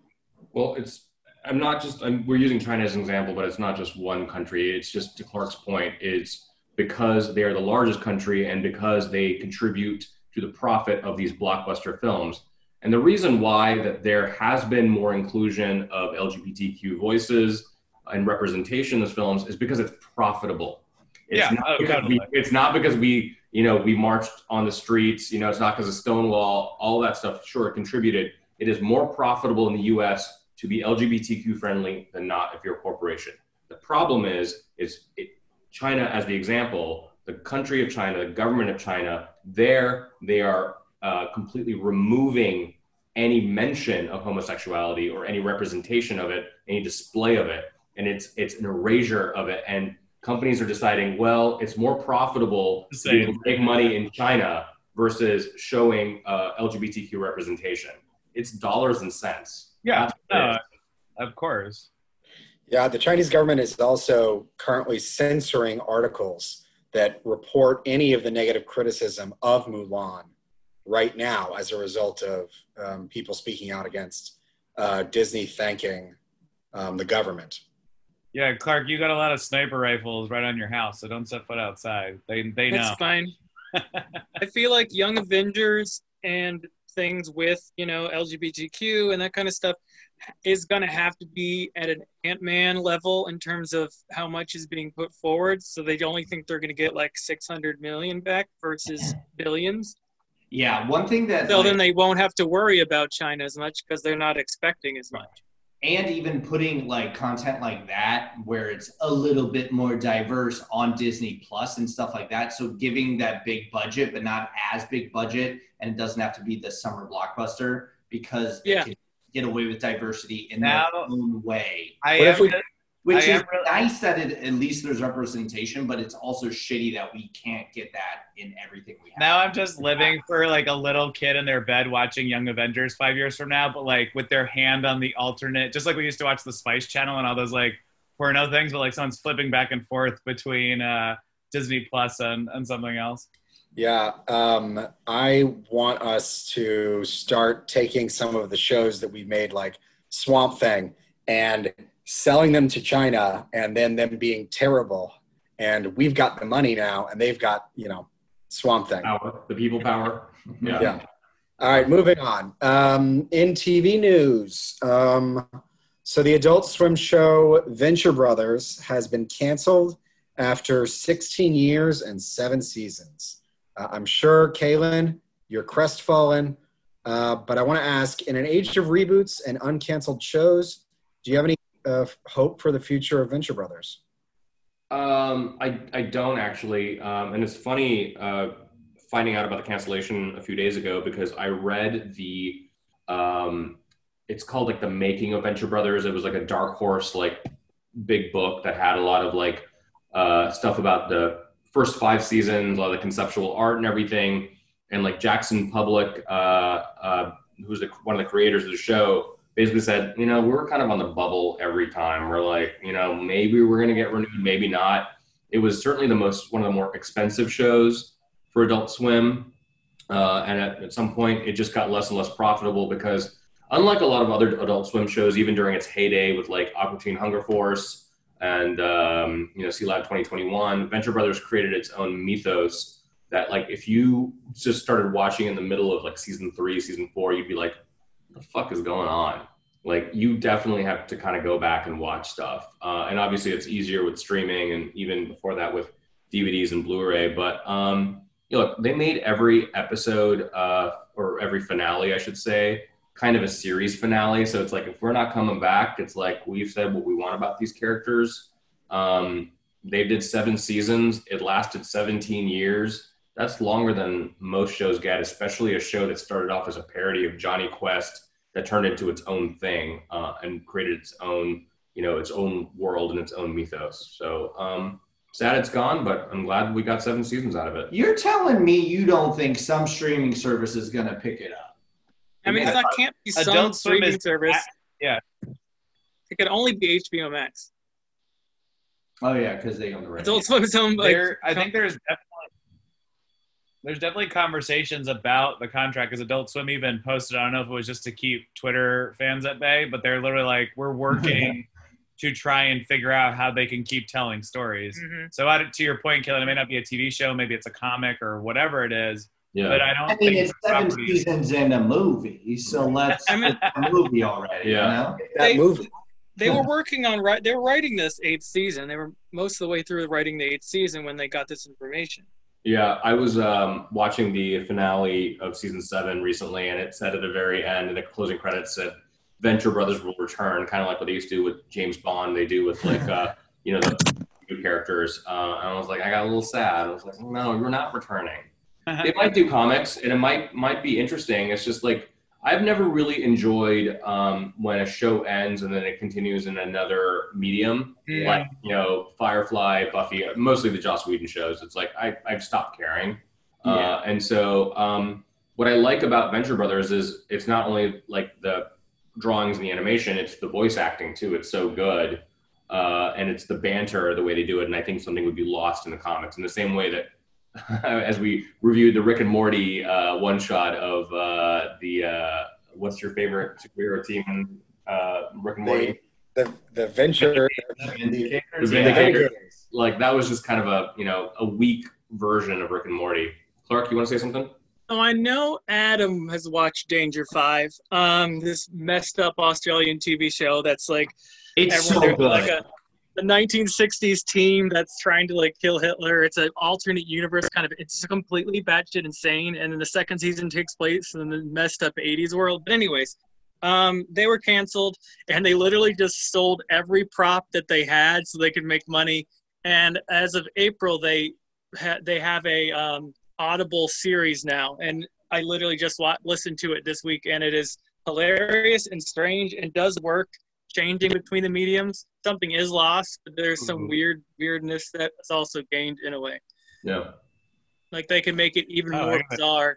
[SPEAKER 2] Well, it's I'm not just I'm, we're using China as an example, but it's not just one country. It's just to Clark's point, it's because they are the largest country and because they contribute to the profit of these blockbuster films. And the reason why that there has been more inclusion of LGBTQ voices and representation in those films is because it's profitable. It's
[SPEAKER 3] Yeah,
[SPEAKER 2] not
[SPEAKER 3] oh,
[SPEAKER 2] because
[SPEAKER 3] totally.
[SPEAKER 2] we, it's not because we, you know, we marched on the streets, you know, it's not because of Stonewall, all that stuff, sure, contributed. It is more profitable in the US to be LGBTQ friendly than not if you're a corporation. The problem is, is it, China as the example, the country of China, the government of China, there they are uh, completely removing any mention of homosexuality or any representation of it, any display of it, and it's it's an erasure of it. And companies are deciding, well, it's more profitable to to make money in China versus showing uh, LGBTQ representation. It's dollars and cents.
[SPEAKER 3] Yeah,
[SPEAKER 2] That's what it
[SPEAKER 3] no,
[SPEAKER 2] is.
[SPEAKER 3] of course.
[SPEAKER 1] Yeah, the Chinese government is also currently censoring articles that report any of the negative criticism of Mulan right now as a result of um, people speaking out against uh, Disney thanking um, the government.
[SPEAKER 3] Yeah, Clark, you got a lot of sniper rifles right on your house, so don't set foot outside. They they know.
[SPEAKER 5] That's fine. I feel like Young Avengers and things with you know LGBTQ and that kind of stuff is going to have to be at an Ant Man level in terms of how much is being put forward. So they only think they're going to get like 600 million back versus billions.
[SPEAKER 4] Yeah, one thing that
[SPEAKER 5] So
[SPEAKER 4] like,
[SPEAKER 5] then they won't have to worry about China as much because they're not expecting as much.
[SPEAKER 4] and even putting like content like that where it's a little bit more diverse on Disney Plus and stuff like that. So giving that big budget, but not as big budget, and it doesn't have to be the summer blockbuster because they
[SPEAKER 5] Yeah.
[SPEAKER 4] can get away with diversity in
[SPEAKER 3] Now-
[SPEAKER 4] their own way.
[SPEAKER 3] I am
[SPEAKER 1] we-
[SPEAKER 4] Which
[SPEAKER 3] I
[SPEAKER 4] is
[SPEAKER 3] am really-
[SPEAKER 4] nice that it, at least there's representation, but it's also shitty that we can't get that in everything we have.
[SPEAKER 3] now I'm just living for like a little kid in their bed watching Young Avengers five years from now, but like with their hand on the alternate, just like we used to watch the Spice Channel and all those like porno things, but like someone's flipping back and forth between uh, Disney Plus and, and something else.
[SPEAKER 1] Yeah, um, I want us to start taking some of the shows that we've made, like Swamp Thing, and selling them to China, and then them being terrible. And we've got the money now, and they've got you know Swamp Thing.
[SPEAKER 2] Power, the people power. Yeah.
[SPEAKER 1] Yeah. All right, moving on. Um, in TV news, um, so the Adult Swim show Venture Brothers has been canceled after 16 years and seven seasons. Uh, I'm sure, Kaylin, you're crestfallen, uh, but I want to ask: in an age of reboots and uncanceled shows, do you have any uh, hope for the future of Venture Brothers?
[SPEAKER 2] Um, I, I don't actually. Um, and it's funny uh, finding out about the cancellation a few days ago because I read the, um, it's called like the making of Venture Brothers. It was like a dark horse, like big book that had a lot of like uh, stuff about the first five seasons, a lot of the conceptual art and everything. And like Jackson Publick, uh, uh, who's the, one of the creators of the show, basically said, you know, we were kind of on the bubble every time. We're like, you know, maybe we're going to get renewed, maybe not. It was certainly the most, one of the more expensive shows for Adult Swim. Uh, and at, at some point, it just got less and less profitable because, unlike a lot of other Adult Swim shows, even during its heyday with like Aqua Teen Hunger Force and, um, you know, Sealab 2021, Venture Brothers created its own mythos that, like, if you just started watching in the middle of like season three, season four, you'd be like, the fuck is going on? Like you definitely have to kind of go back and watch stuff. Uh, and obviously it's easier with streaming and even before that with DVDs and Blu-ray. But um, you know, look, they made every episode uh, or every finale, I should say, kind of a series finale. So it's like if we're not coming back, it's like we've said what we want about these characters. Um, they did seven seasons. It lasted 17 years. That's longer than most shows get, especially a show that started off as a parody of Jonny Quest that turned into its own thing uh, and created its own, you know, its own world and its own mythos. So um, sad it's gone, but I'm glad we got seven seasons out of it.
[SPEAKER 4] You're telling me you don't think some streaming service is going to pick it up?
[SPEAKER 5] I mean, it's not can't be some
[SPEAKER 3] Adult
[SPEAKER 5] streaming
[SPEAKER 3] is-
[SPEAKER 5] service.
[SPEAKER 3] yeah.
[SPEAKER 5] It could only be HBO Max.
[SPEAKER 4] Oh yeah, because they own the rights.
[SPEAKER 5] Adult Swim's own like
[SPEAKER 3] there, I think there's definitely there's definitely conversations about the contract because Adult Swim even posted. I don't know if it was just to keep Twitter fans at bay, but they're literally like, "We're working to try and figure out how they can keep telling stories."
[SPEAKER 5] Mhm.
[SPEAKER 3] So, out to your point, Kelly, it may not be a TV show, maybe it's a comic or whatever it is,
[SPEAKER 2] Yeah.
[SPEAKER 3] but I don't
[SPEAKER 6] I mean,
[SPEAKER 3] think
[SPEAKER 6] it's seven
[SPEAKER 3] property-
[SPEAKER 6] seasons in a movie, so let's
[SPEAKER 5] I mean-
[SPEAKER 6] it's a movie already.
[SPEAKER 2] Yeah.
[SPEAKER 6] You know?
[SPEAKER 1] That
[SPEAKER 5] They-
[SPEAKER 1] movie.
[SPEAKER 5] They were working on right. They were writing this eighth season. They were most of the way through writing the eighth season when they got this information.
[SPEAKER 2] Yeah, I was um, watching the finale of season seven recently, and it said at the very end, in the closing credits, said Venture Brothers will return, kind of like what they used to do with James Bond. They do with like uh, you know the new characters. Uh, and I was like, I got a little sad. I was like, no, you're not returning. They might do comics, and it might might be interesting. It's just like I've never really enjoyed um, when a show ends and then it continues in another medium
[SPEAKER 5] Yeah.
[SPEAKER 2] like you know Firefly, Buffy, mostly the Joss Whedon shows. It's like I I've stopped caring,
[SPEAKER 4] Yeah.
[SPEAKER 2] uh, and so um, what I like about Venture Brothers is it's not only like the drawings and the animation, it's the voice acting too. It's so good, uh, and it's the banter, the way they do it, and I think something would be lost in the comics in the same way that. As we reviewed the Rick and Morty uh, one shot of uh, the uh, what's your favorite superhero team in uh, Rick and Morty?
[SPEAKER 1] The the venture.
[SPEAKER 2] The
[SPEAKER 1] the
[SPEAKER 2] Vindicators.
[SPEAKER 1] Vindicators.
[SPEAKER 2] like that was just kind of a you know a weak version of Rick and Morty. Clark, you want to say something?
[SPEAKER 5] Oh, I know Adam has watched Danger Five. Um, this messed up Australian TV show that's like
[SPEAKER 6] It's so good.
[SPEAKER 5] like a the 1960s team that's trying to like kill Hitler. It's an alternate universe kind of. It's completely batshit insane. And then the second season takes place in the messed up 80s world. But anyways, um, they were canceled, and they literally just sold every prop that they had so they could make money. And as of April, they ha- they have a um, Audible series now, and I literally just wa- listened to it this week, and it is hilarious and strange and does work changing between the mediums. Something is lost, but there's some
[SPEAKER 2] Mhm.
[SPEAKER 5] weird weirdness that's also gained in a way.
[SPEAKER 2] Yeah.
[SPEAKER 5] Like they can make it even
[SPEAKER 3] Oh,
[SPEAKER 5] more
[SPEAKER 3] I got it.
[SPEAKER 5] bizarre.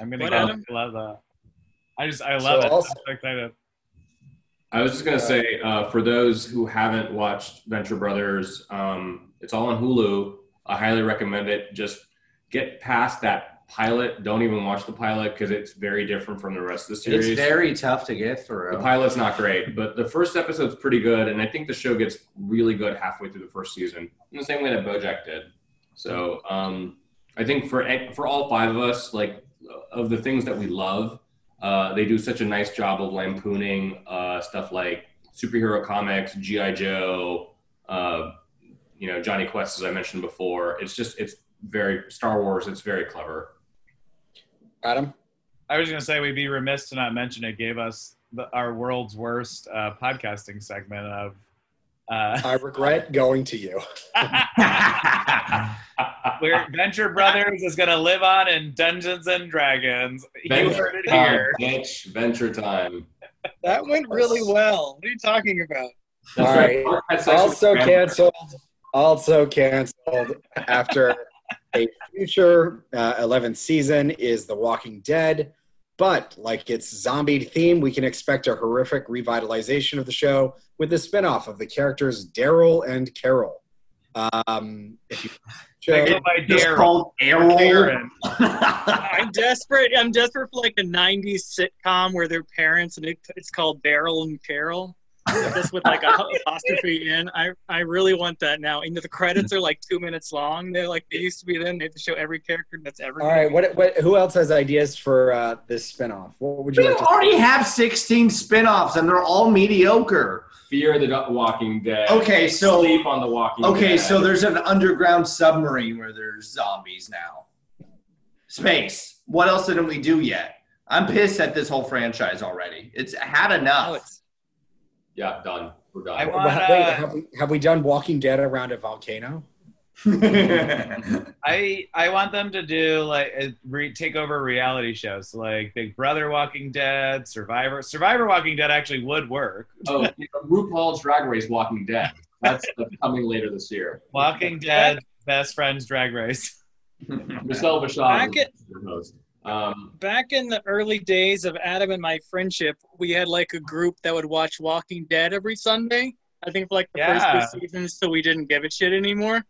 [SPEAKER 3] I'm gonna
[SPEAKER 5] What,
[SPEAKER 3] go.
[SPEAKER 5] Adam?
[SPEAKER 3] I love that. I just I
[SPEAKER 1] So
[SPEAKER 3] love it.
[SPEAKER 1] also-
[SPEAKER 3] I'm so excited.
[SPEAKER 2] I was just gonna say uh, for those who haven't watched Venture Brothers, um, it's all on Hulu. I highly recommend it. Just get past that pilot. Don't even watch the pilot because it's very different from the rest of the series.
[SPEAKER 6] It's very tough to get through.
[SPEAKER 2] The pilot's not great, but the first episode's pretty good, and I think the show gets really good halfway through the first season, in the same way that BoJack did. So um, I think for for all five of us, like of the things that we love, uh, they do such a nice job of lampooning uh, stuff like superhero comics, GI Joe, uh, you know Jonny Quest, as I mentioned before. It's just it's very Star Wars. It's very clever.
[SPEAKER 1] Adam.
[SPEAKER 3] I was gonna say we'd be remiss to not mention it gave us the, our world's worst uh, podcasting segment of. Uh,
[SPEAKER 1] I regret going to you.
[SPEAKER 3] We're, Venture Brothers is gonna live on in Dungeons and Dragons. You heard it
[SPEAKER 2] time,
[SPEAKER 3] here.
[SPEAKER 2] bitch. Venture time.
[SPEAKER 5] That went really well. What are you talking about?
[SPEAKER 1] All right.
[SPEAKER 2] Had sex with
[SPEAKER 1] Also canceled. Also canceled after a future uh, 11th season is The Walking Dead. But like its zombie theme, we can expect a horrific revitalization of the show with the spin-off of the characters Daryl and Carol. Um, if you show,
[SPEAKER 3] go by
[SPEAKER 6] It's
[SPEAKER 3] Daryl.
[SPEAKER 6] called Errol.
[SPEAKER 3] Karen.
[SPEAKER 5] I'm desperate. I'm desperate for like a '90s sitcom where they're parents and it, it's called Daryl and Carol, just with like a apostrophe in. I I really want that now. And the credits are like two minutes long. They're like they used to be. Then they have to show every character that's ever.
[SPEAKER 1] all right, what, what who else has ideas for uh, this spin-off? What would you
[SPEAKER 6] We
[SPEAKER 1] like to
[SPEAKER 6] already have 16 spin-offs and they're all mediocre.
[SPEAKER 2] Fear the Walking Dead.
[SPEAKER 6] Okay, so
[SPEAKER 2] sleep on the Walking dead.
[SPEAKER 6] okay,
[SPEAKER 2] Dead.
[SPEAKER 6] so there's an underground submarine where there's zombies now. Space. What else didn't we do yet? I'm pissed at this whole franchise already. It's had
[SPEAKER 5] Oh,
[SPEAKER 6] enough.
[SPEAKER 5] It's,
[SPEAKER 2] yeah, done. We're done.
[SPEAKER 3] I want,
[SPEAKER 1] have, we,
[SPEAKER 3] uh,
[SPEAKER 1] have, we, have we done Walking Dead around a volcano?
[SPEAKER 3] I I want them to do like re- take over reality shows like Big Brother, Walking Dead, Survivor. Survivor, Walking Dead actually would work.
[SPEAKER 2] oh, RuPaul's Drag Race Walking Dead. That's that's coming later this year.
[SPEAKER 3] Walking Dead, Best Friends, Drag Race.
[SPEAKER 2] Michelle Bashad
[SPEAKER 5] Back
[SPEAKER 2] is
[SPEAKER 5] at-
[SPEAKER 2] your host. Um,
[SPEAKER 5] back in the early days of Adam and my friendship, we had like a group that would watch Walking Dead every Sunday. I think for like the
[SPEAKER 3] Yeah.
[SPEAKER 5] first two seasons, so we didn't give a shit anymore.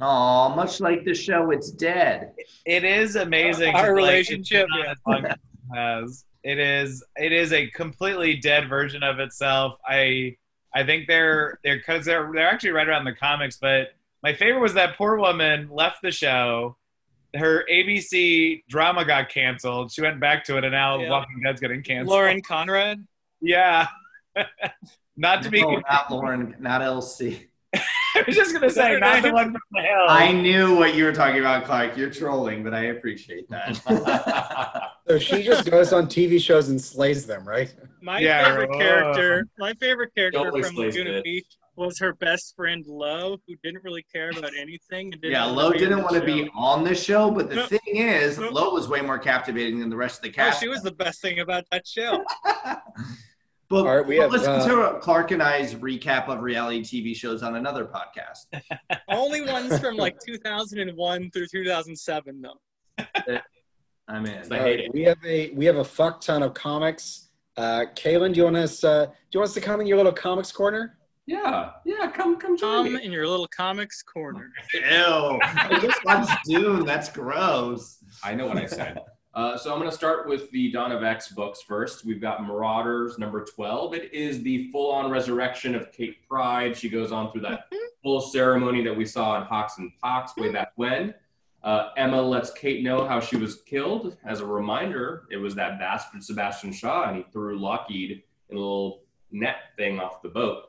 [SPEAKER 6] Oh, much like the show, it's dead.
[SPEAKER 3] It is amazing.
[SPEAKER 5] Our
[SPEAKER 3] to, like,
[SPEAKER 5] relationship,
[SPEAKER 3] it's not
[SPEAKER 5] yeah.
[SPEAKER 3] as long as it has. It is. It is a completely dead version of itself. I. I think they're they're because they're they're actually right around the comics. But my favorite was that poor woman left the show. Her ABC drama got canceled. She went back to it, and now
[SPEAKER 5] Yeah.
[SPEAKER 3] Walking Dead's getting canceled.
[SPEAKER 5] Lauren Conrad.
[SPEAKER 3] Yeah. not to be.
[SPEAKER 6] No, not Lauren, not LC.
[SPEAKER 3] I was just gonna say, not the one from the hill.
[SPEAKER 6] I knew what you were talking about, Clark. You're trolling, but I appreciate that.
[SPEAKER 1] So she just goes on TV shows and slays them, right?
[SPEAKER 5] My
[SPEAKER 3] Yeah,
[SPEAKER 5] favorite character, my favorite character
[SPEAKER 2] Don't
[SPEAKER 5] from
[SPEAKER 2] explain
[SPEAKER 5] Laguna
[SPEAKER 2] it.
[SPEAKER 5] Beach was her best friend Lo, who didn't really care about anything. And didn't
[SPEAKER 6] yeah, Lo didn't want to
[SPEAKER 5] show.
[SPEAKER 6] be on the show, but the
[SPEAKER 5] No.
[SPEAKER 6] thing is,
[SPEAKER 5] No.
[SPEAKER 6] Lo was way more captivating than the rest of the
[SPEAKER 5] Oh,
[SPEAKER 6] cast.
[SPEAKER 5] she was the best thing about that show.
[SPEAKER 6] But
[SPEAKER 1] All right, we
[SPEAKER 6] but
[SPEAKER 1] have,
[SPEAKER 6] listen
[SPEAKER 1] uh,
[SPEAKER 6] to Clark and I's recap of reality TV shows on another podcast.
[SPEAKER 5] Only ones from like 2001 through 2007, though.
[SPEAKER 6] I'm in.
[SPEAKER 2] I hate
[SPEAKER 1] right,
[SPEAKER 2] it.
[SPEAKER 1] we have a we have a fuck ton of comics. Uh, Kaylin, do you want us uh, do you want us to come in your little comics corner?
[SPEAKER 2] Yeah, yeah. Come, come join
[SPEAKER 5] Come
[SPEAKER 2] me.
[SPEAKER 5] in your little comics corner.
[SPEAKER 6] Ew. I just watched Dune. That's gross.
[SPEAKER 2] I know what I said. Uh, so I'm going to start with the Dawn of X books first. We've got Marauders number 12. It is the full-on resurrection of Kate Pryde. She goes on through that full ceremony that we saw in HoX and PoX way back when. Uh, Emma lets Kate know how she was killed. As a reminder, it was that bastard Sebastian Shaw, and he threw Lockheed in a little net thing off the boat.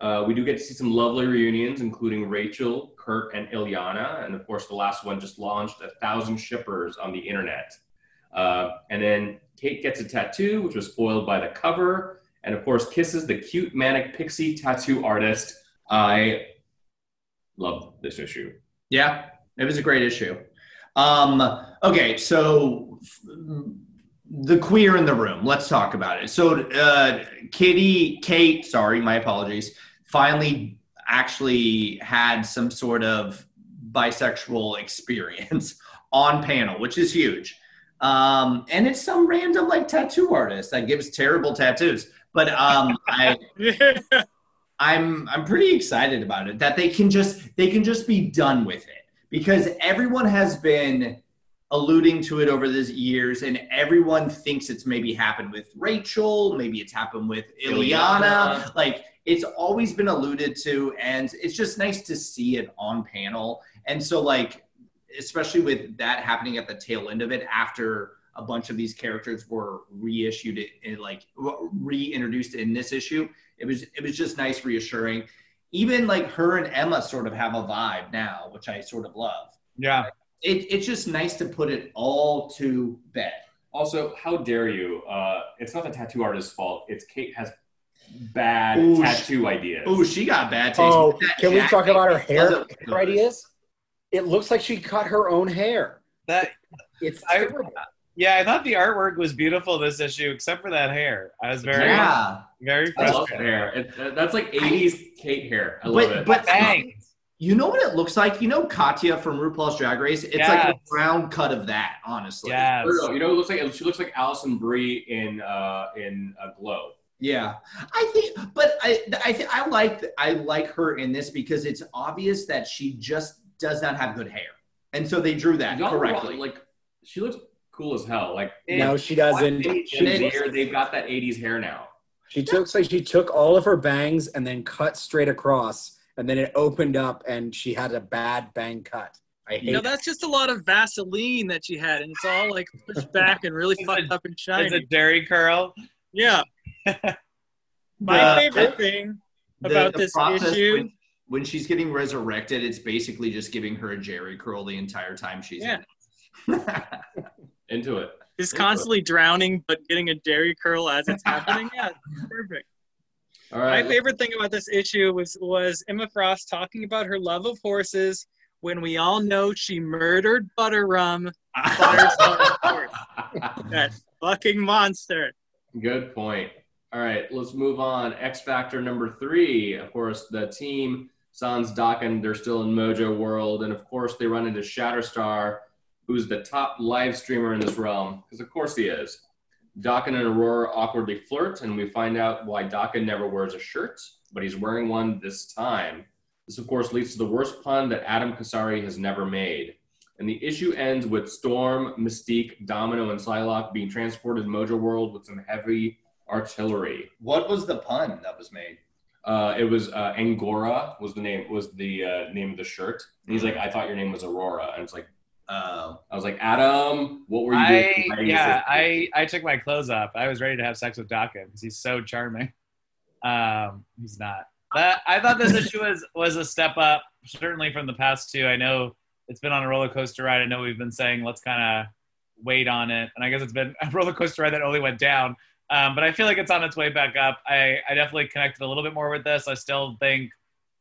[SPEAKER 2] Uh, we do get to see some lovely reunions, including Rachel, Kurt, and Illyana. And of course, the last one just launched a thousand shippers on the internet. Uh, and then Kate gets a tattoo, which was spoiled by the cover. And of course, kisses the cute manic pixie tattoo artist. I love this issue.
[SPEAKER 6] Yeah, it was a great issue. Um, okay, so the queer in the room. Let's talk about it. So, uh, Kitty, Kate, sorry, my apologies, finally actually had some sort of bisexual experience on panel, which is huge. Um, and it's some random like tattoo artist that gives terrible tattoos. But um, I, I'm I'm pretty excited about it that they can just they can just be done with it because everyone has been alluding to it over the years and everyone thinks it's maybe happened with Rachel, maybe it's happened with Illyana.
[SPEAKER 2] Illyana.
[SPEAKER 6] Like it's always been alluded to and it's just nice to see it on panel. And so like especially with that happening at the tail end of it after a bunch of these characters were reissued in like reintroduced in this issue it was it was just nice reassuring even like her and emma sort of have a vibe now which i sort of love
[SPEAKER 3] yeah.
[SPEAKER 6] It, it's just nice to put it all to bed
[SPEAKER 2] Also, how dare you? Uh, it's not the tattoo artist's fault. It's Kate has bad
[SPEAKER 6] Ooh, sh-
[SPEAKER 2] tattoo ideas.
[SPEAKER 6] oh she got bad taste
[SPEAKER 1] Oh, can we talk about her hair, hair
[SPEAKER 6] good.
[SPEAKER 1] ideas? It looks like she cut her own hair.
[SPEAKER 3] That
[SPEAKER 1] It's
[SPEAKER 3] I- yeah, I thought the artwork was beautiful this issue, except for that hair. I was very
[SPEAKER 6] yeah
[SPEAKER 3] very
[SPEAKER 2] I love
[SPEAKER 3] frustrated.
[SPEAKER 2] hair. It, that's like 80s Kate hair. I love
[SPEAKER 6] but
[SPEAKER 2] it.
[SPEAKER 6] but
[SPEAKER 3] Bangs.
[SPEAKER 6] You know what it looks like you know katya from rupaul's drag race it's like a
[SPEAKER 3] Yes.
[SPEAKER 6] brown cut of that honestly
[SPEAKER 3] Yes.
[SPEAKER 2] No, no, no, you know, it looks like she looks like Alison Brie in uh, in uh, Glow.
[SPEAKER 6] Yeah, I think, but I, I, th- I like, I like her in this because it's obvious that she just does not have good hair, and so they drew that
[SPEAKER 2] Y'all
[SPEAKER 6] correctly.
[SPEAKER 2] wrong. Like she looks cool as hell. Like
[SPEAKER 1] No, she doesn't.
[SPEAKER 2] Watch
[SPEAKER 1] She,
[SPEAKER 2] hair, they've got that 80s hair now.
[SPEAKER 1] she took like she took all of her bangs and then cut straight across, and then it opened up, and she had a bad bang cut. I hate
[SPEAKER 5] You know, that's just a lot of Vaseline that she had, and it's all like pushed back and really fucked
[SPEAKER 3] a-
[SPEAKER 5] up and shiny.
[SPEAKER 3] It's a dairy curl.
[SPEAKER 5] Yeah. My
[SPEAKER 6] The-
[SPEAKER 5] favorite thing
[SPEAKER 6] the-
[SPEAKER 5] about
[SPEAKER 6] the
[SPEAKER 5] this issue.
[SPEAKER 6] when, when she's getting resurrected, it's basically just giving her a Jerry curl the entire time she's
[SPEAKER 5] Yeah.
[SPEAKER 6] in. it.
[SPEAKER 2] Into it.
[SPEAKER 5] is constantly drowning but getting a dairy curl as it's happening. Yeah, perfect.
[SPEAKER 2] All
[SPEAKER 5] My favorite thing about this issue was was Emma Frost talking about her love of horses when we all know she murdered Butter Rum, that fucking monster.
[SPEAKER 2] Good point. All right, let's move on. X Factor number three. Of course, the team, Sans Daken, they're still in Mojo World. And of course, they run into Shatterstar, who's the top live streamer in this realm, because of course he is. Daken and Aurora awkwardly flirt, and we find out why Daken never wears a shirt, but he's wearing one this time. This, of course, leads to the worst pun that Adam Kasari has never made. And the issue ends with Storm, Mystique, Domino, and Psylocke being transported to Mojo World with some heavy artillery.
[SPEAKER 6] What was the pun that was made?
[SPEAKER 2] Uh, it was uh, Angora was the name was the uh, name of the shirt. And he's like, I thought your name was Aurora, and it's like,
[SPEAKER 6] Uh,
[SPEAKER 2] I was like, Adam, what were you
[SPEAKER 3] I
[SPEAKER 2] doing?
[SPEAKER 3] yeah. I I took my clothes off. I was ready to have sex with Dawkins because he's so charming. Um, he's not. But I thought this issue was was a step up, certainly from the past two. I know it's been on a roller coaster ride. I know we've been saying let's kind of wait on it, and I guess it's been a roller coaster ride that only went down. Um, but I feel like it's on its way back up. I, I definitely connected a little bit more with this. I still think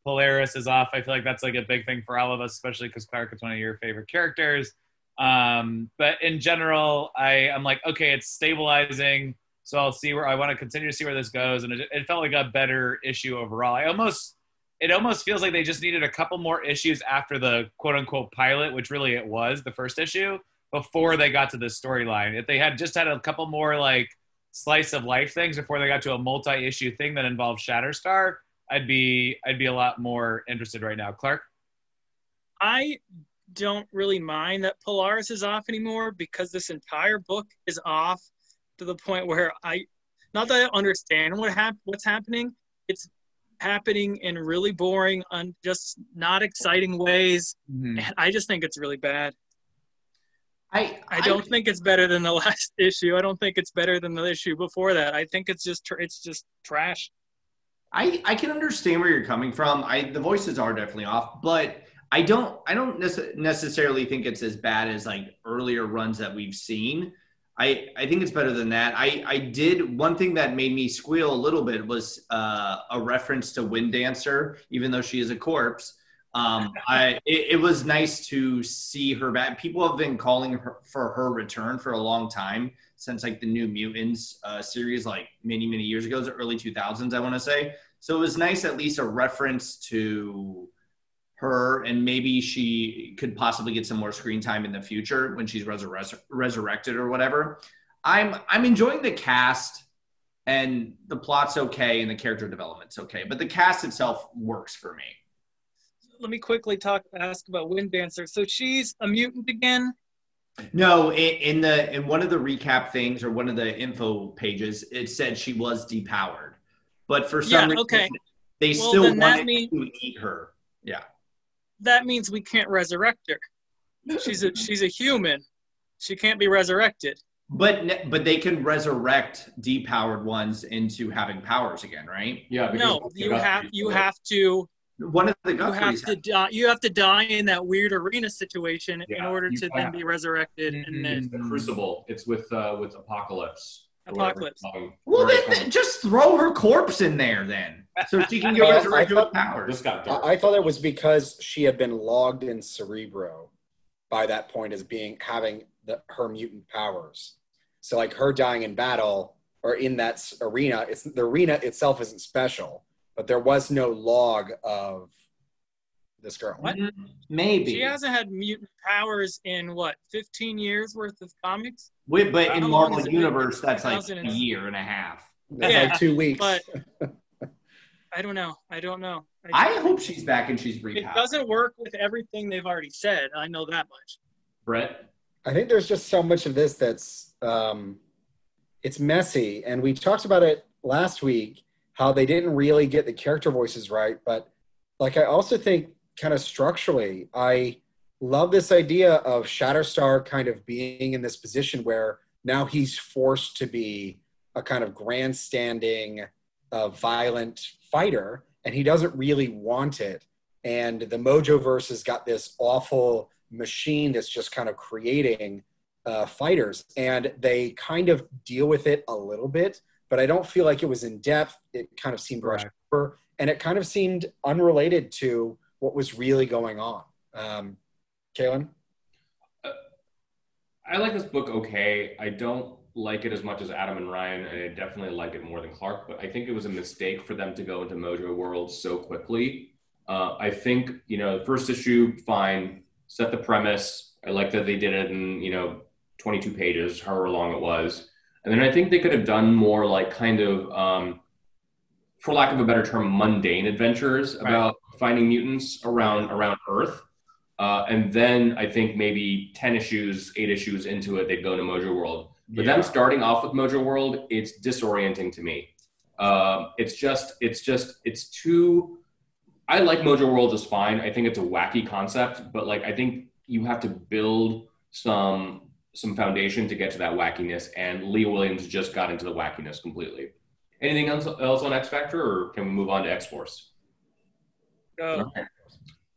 [SPEAKER 3] Polaris is off. I feel like that's like a big thing for all of us, especially because Clark is one of your favorite characters. Um, but in general, I I'm like, okay, it's stabilizing. So I'll see where I want to continue to see where this goes, and it, it felt like a better issue overall. I almost it almost feels like they just needed a couple more issues after the quote unquote pilot, which really it was the first issue, before they got to this storyline. If they had just had a couple more like slice of life things before they got to a multi issue thing that involved Shatterstar, I'd be I'd be a lot more interested right now. Clark.
[SPEAKER 5] I don't really mind that Polaris is off anymore because this entire book is off to the point where I, not that I understand what hap- what's happening, it's happening in really boring, un- just not exciting ways,
[SPEAKER 3] Mm-hmm.
[SPEAKER 5] and I just think it's really bad.
[SPEAKER 6] I
[SPEAKER 5] I don't think it's better than the last issue. I don't think it's better than the issue before that. I think it's just tr- it's just trash.
[SPEAKER 6] I, I can understand where you're coming from. I the voices are definitely off, but I don't I don't nece- necessarily think it's as bad as like earlier runs that we've seen. I I think it's better than that. I I did one thing that made me squeal a little bit was uh, a reference to Wind Dancer, even though she is a corpse. Um, I it, it was nice to see her back. People have been calling her for her return for a long time since like the New Mutants uh, series, like many many years ago, the early 2000s, I want to say. So it was nice, at least a reference to her, and maybe she could possibly get some more screen time in the future when she's resur- resurrected or whatever. I'm I'm enjoying the cast, and the plot's okay, and the character development's okay, but the cast itself works for me.
[SPEAKER 5] Let me quickly talk ask about Wind Dancer. So she's a mutant again.
[SPEAKER 6] No, in, in the in one of the recap things or one of the info pages, it said she was depowered, but for some
[SPEAKER 5] Yeah,
[SPEAKER 6] reason
[SPEAKER 5] okay.
[SPEAKER 6] they
[SPEAKER 5] Well,
[SPEAKER 6] still
[SPEAKER 5] then that
[SPEAKER 6] wanted
[SPEAKER 5] mean-
[SPEAKER 6] to eat her.
[SPEAKER 5] Yeah, that means we can't resurrect her. She's a she's a human. She can't be resurrected.
[SPEAKER 6] But but they can resurrect depowered ones into having powers again, right?
[SPEAKER 2] Yeah,
[SPEAKER 5] No, you have you have to
[SPEAKER 6] One of the
[SPEAKER 5] you have
[SPEAKER 6] Guthries
[SPEAKER 5] to die, you have to die in that weird arena situation in order to
[SPEAKER 2] have.
[SPEAKER 5] then be resurrected and
[SPEAKER 3] Mhm.
[SPEAKER 5] then
[SPEAKER 2] It's the Crucible. It's with uh, with Apocalypse. or whatever
[SPEAKER 5] Apocalypse.
[SPEAKER 6] Well, then, then just throw her corpse in there, then, so she can get
[SPEAKER 1] I- I
[SPEAKER 6] resurrected
[SPEAKER 1] thought-
[SPEAKER 6] with powers.
[SPEAKER 2] This got dark.
[SPEAKER 1] I, I thought it was because she had been logged in Cerebro by that point as being having the, her mutant powers. So like her dying in battle or in that arena, it's the arena itself isn't special, but there was no log of this girl.
[SPEAKER 5] What?
[SPEAKER 6] Maybe,
[SPEAKER 5] she hasn't had mutant powers in what 15 years worth of comics
[SPEAKER 6] Wait, but in
[SPEAKER 5] How long
[SPEAKER 6] Marvel
[SPEAKER 5] has it been?
[SPEAKER 6] Universe, that's like a year and a half.
[SPEAKER 1] That's
[SPEAKER 5] Yeah,
[SPEAKER 1] like two weeks.
[SPEAKER 5] but i don't know i don't know
[SPEAKER 6] I hope she's back and she's
[SPEAKER 5] it doesn't work with everything they've already said i know that much
[SPEAKER 2] Brett.
[SPEAKER 1] I think there's just so much of this that's um, it's messy, and we talked about it last week how they didn't really get the character voices right. But like, I also think kind of structurally, I love this idea of Shatterstar kind of being in this position where now he's forced to be a kind of grandstanding, uh, violent fighter, and he doesn't really want it. And the Mojo verse has got this awful machine that's just kind of creating uh, fighters, and they kind of deal with it a little bit, but I don't feel like it was in depth. It kind of seemed rushed
[SPEAKER 3] Correct.
[SPEAKER 1] over, and it kind of seemed unrelated to what was really going on. Um, Kaylin?
[SPEAKER 2] I like this book okay. I don't like it as much as Adam and Ryan, and I definitely like it more than Clark. But I think it was a mistake for them to go into Mojo World so quickly. Uh, I think you know, the first issue, fine, set the premise. I like that they did it in you know 22 pages, however long it was. And then I think they could have done more, like kind of um, for lack of a better term, mundane adventures about finding mutants around around Earth. Uh, and then I think maybe ten issues, eight issues into it, they'd go into Mojo World. But them starting off with Mojo World, it's disorienting to me. Um, it's just, it's just, it's too. I like Mojo World just fine. I think it's a wacky concept, but like I think you have to build some some foundation to get to that wackiness. And Leah Williams just got into the wackiness completely. Anything else, else on X Factor, or can we move on to X Force?
[SPEAKER 5] Go.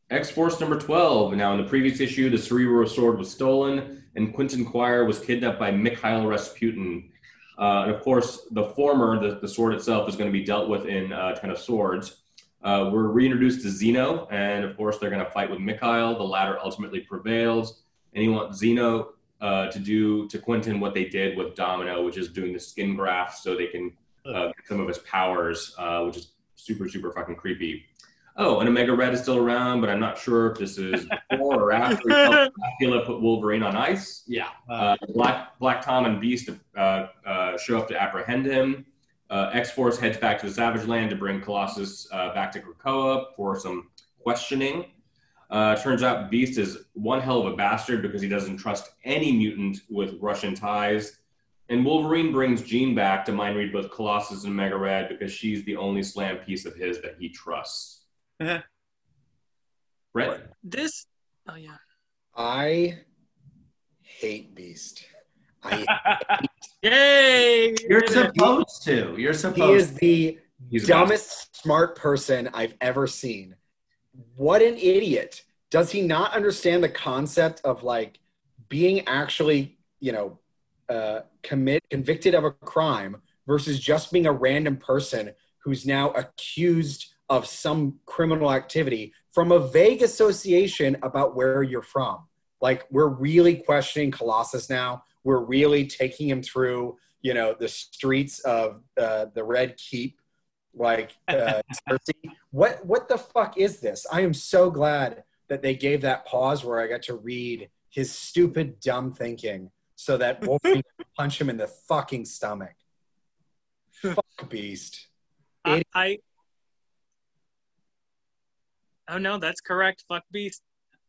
[SPEAKER 2] X Force number 12. Now, in the previous issue, the Cerebro sword was stolen, and Quentin Quire was kidnapped by Mikhail Rasputin. Uh, and of course, the former, the, the sword itself, is going to be dealt with in uh, Ten of Swords. Uh, we're reintroduced to Xeno, and of course, they're going to fight with Mikhail. The latter ultimately prevails, and he wants Xeno uh, to do to Quentin what they did with Domino, which is doing the skin graft so they can uh, get some of his powers, uh, which is super, super fucking creepy. Oh, and Omega Red is still around, but I'm not sure if this is before or after Dracula put Wolverine on ice.
[SPEAKER 4] Yeah.
[SPEAKER 2] Uh, Black Black Tom and Beast uh, uh, show up to apprehend him. Uh, X Force heads back to the Savage Land to bring Colossus uh, back to Krakoa for some questioning. Uh, turns out Beast is one hell of a bastard because he doesn't trust any mutant with Russian ties. And Wolverine brings Jean back to mind read both Colossus and Mega Red because she's the only slam piece of his that he trusts. Brett?
[SPEAKER 5] This. Oh yeah.
[SPEAKER 1] I hate Beast. I,
[SPEAKER 5] Yay!
[SPEAKER 6] You're supposed to. You're supposed.
[SPEAKER 1] he
[SPEAKER 6] supposed
[SPEAKER 1] is the dumbest smart person I've ever seen. What an idiot. Does he not understand the concept of like being actually, you know, uh, commit convicted of a crime versus just being a random person who's now accused of some criminal activity from a vague association about where you're from? Like we're really questioning Colossus now. We're really taking him through, you know, the streets of uh, the Red Keep like uh, what what the fuck is this? I am so glad that they gave that pause where I got to read his stupid dumb thinking so that Wolverine punch him in the fucking stomach. Fuck Beast.
[SPEAKER 5] I, I. Oh no, that's correct. Fuck Beast.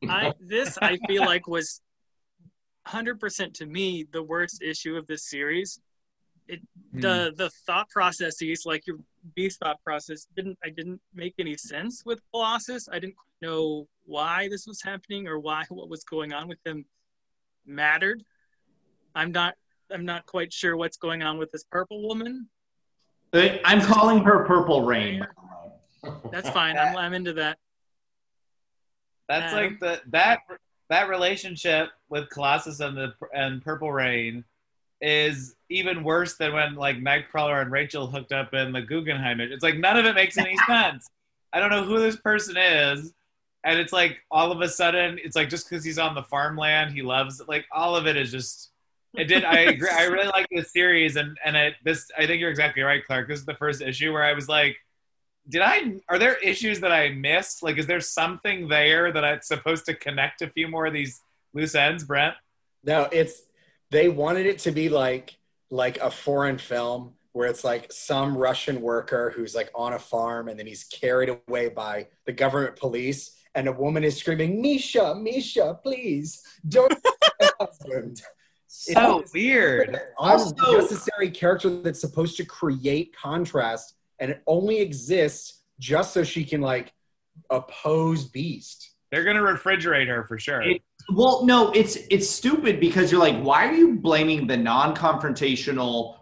[SPEAKER 5] I this I feel like was 100% to me the worst issue of this series. It the the thought processes like your beast thought process didn't I didn't make any sense with Colossus. I didn't know why this was happening or why what was going on with him mattered. I'm not I'm not quite sure what's going on with this purple woman.
[SPEAKER 6] I'm calling her Purple Rain.
[SPEAKER 5] That's fine. I'm I'm into that.
[SPEAKER 3] That's
[SPEAKER 5] Um,
[SPEAKER 3] like the that that relationship with Colossus and the and Purple Rain is even worse than when like Nightcrawler and Rachel hooked up in the Guggenheim. It's like none of it makes any sense. I don't know who this person is, and it's like all of a sudden it's like just because he's on the farmland, he loves it. like all of it is just. It did. I agree. I really like this series, and and it this. I think you're exactly right, Clark. This is the first issue where I was like, did I? Are there issues that I missed? Like, is there something there that I'm supposed to connect a few more of these loose ends, Brent?
[SPEAKER 1] No, it's they wanted it to be like like a foreign film where it's like some Russian worker who's like on a farm and then he's carried away by the government police and a woman is screaming, Misha, Misha, please don't my husband.
[SPEAKER 3] So
[SPEAKER 1] It's
[SPEAKER 3] weird.
[SPEAKER 6] Also-
[SPEAKER 1] unnecessary character that's supposed to create contrast and it only exists just so she can like oppose Beast.
[SPEAKER 3] They're gonna refrigerate her for sure.
[SPEAKER 6] It- Well, no, it's it's stupid because you're like, why are you blaming the non-confrontational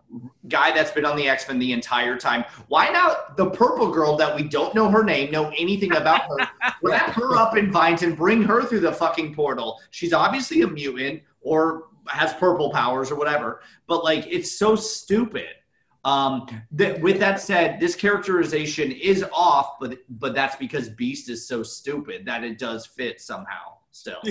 [SPEAKER 6] guy that's been on the X Men the entire time? Why not the purple girl that we don't know her name, know anything about her? Wrap her up in vines and bring her through the fucking portal. She's obviously a mutant or has purple powers or whatever, but like, it's so stupid. Um, that with that said, this characterization is off, but but that's because Beast is so stupid that it does fit somehow. Still,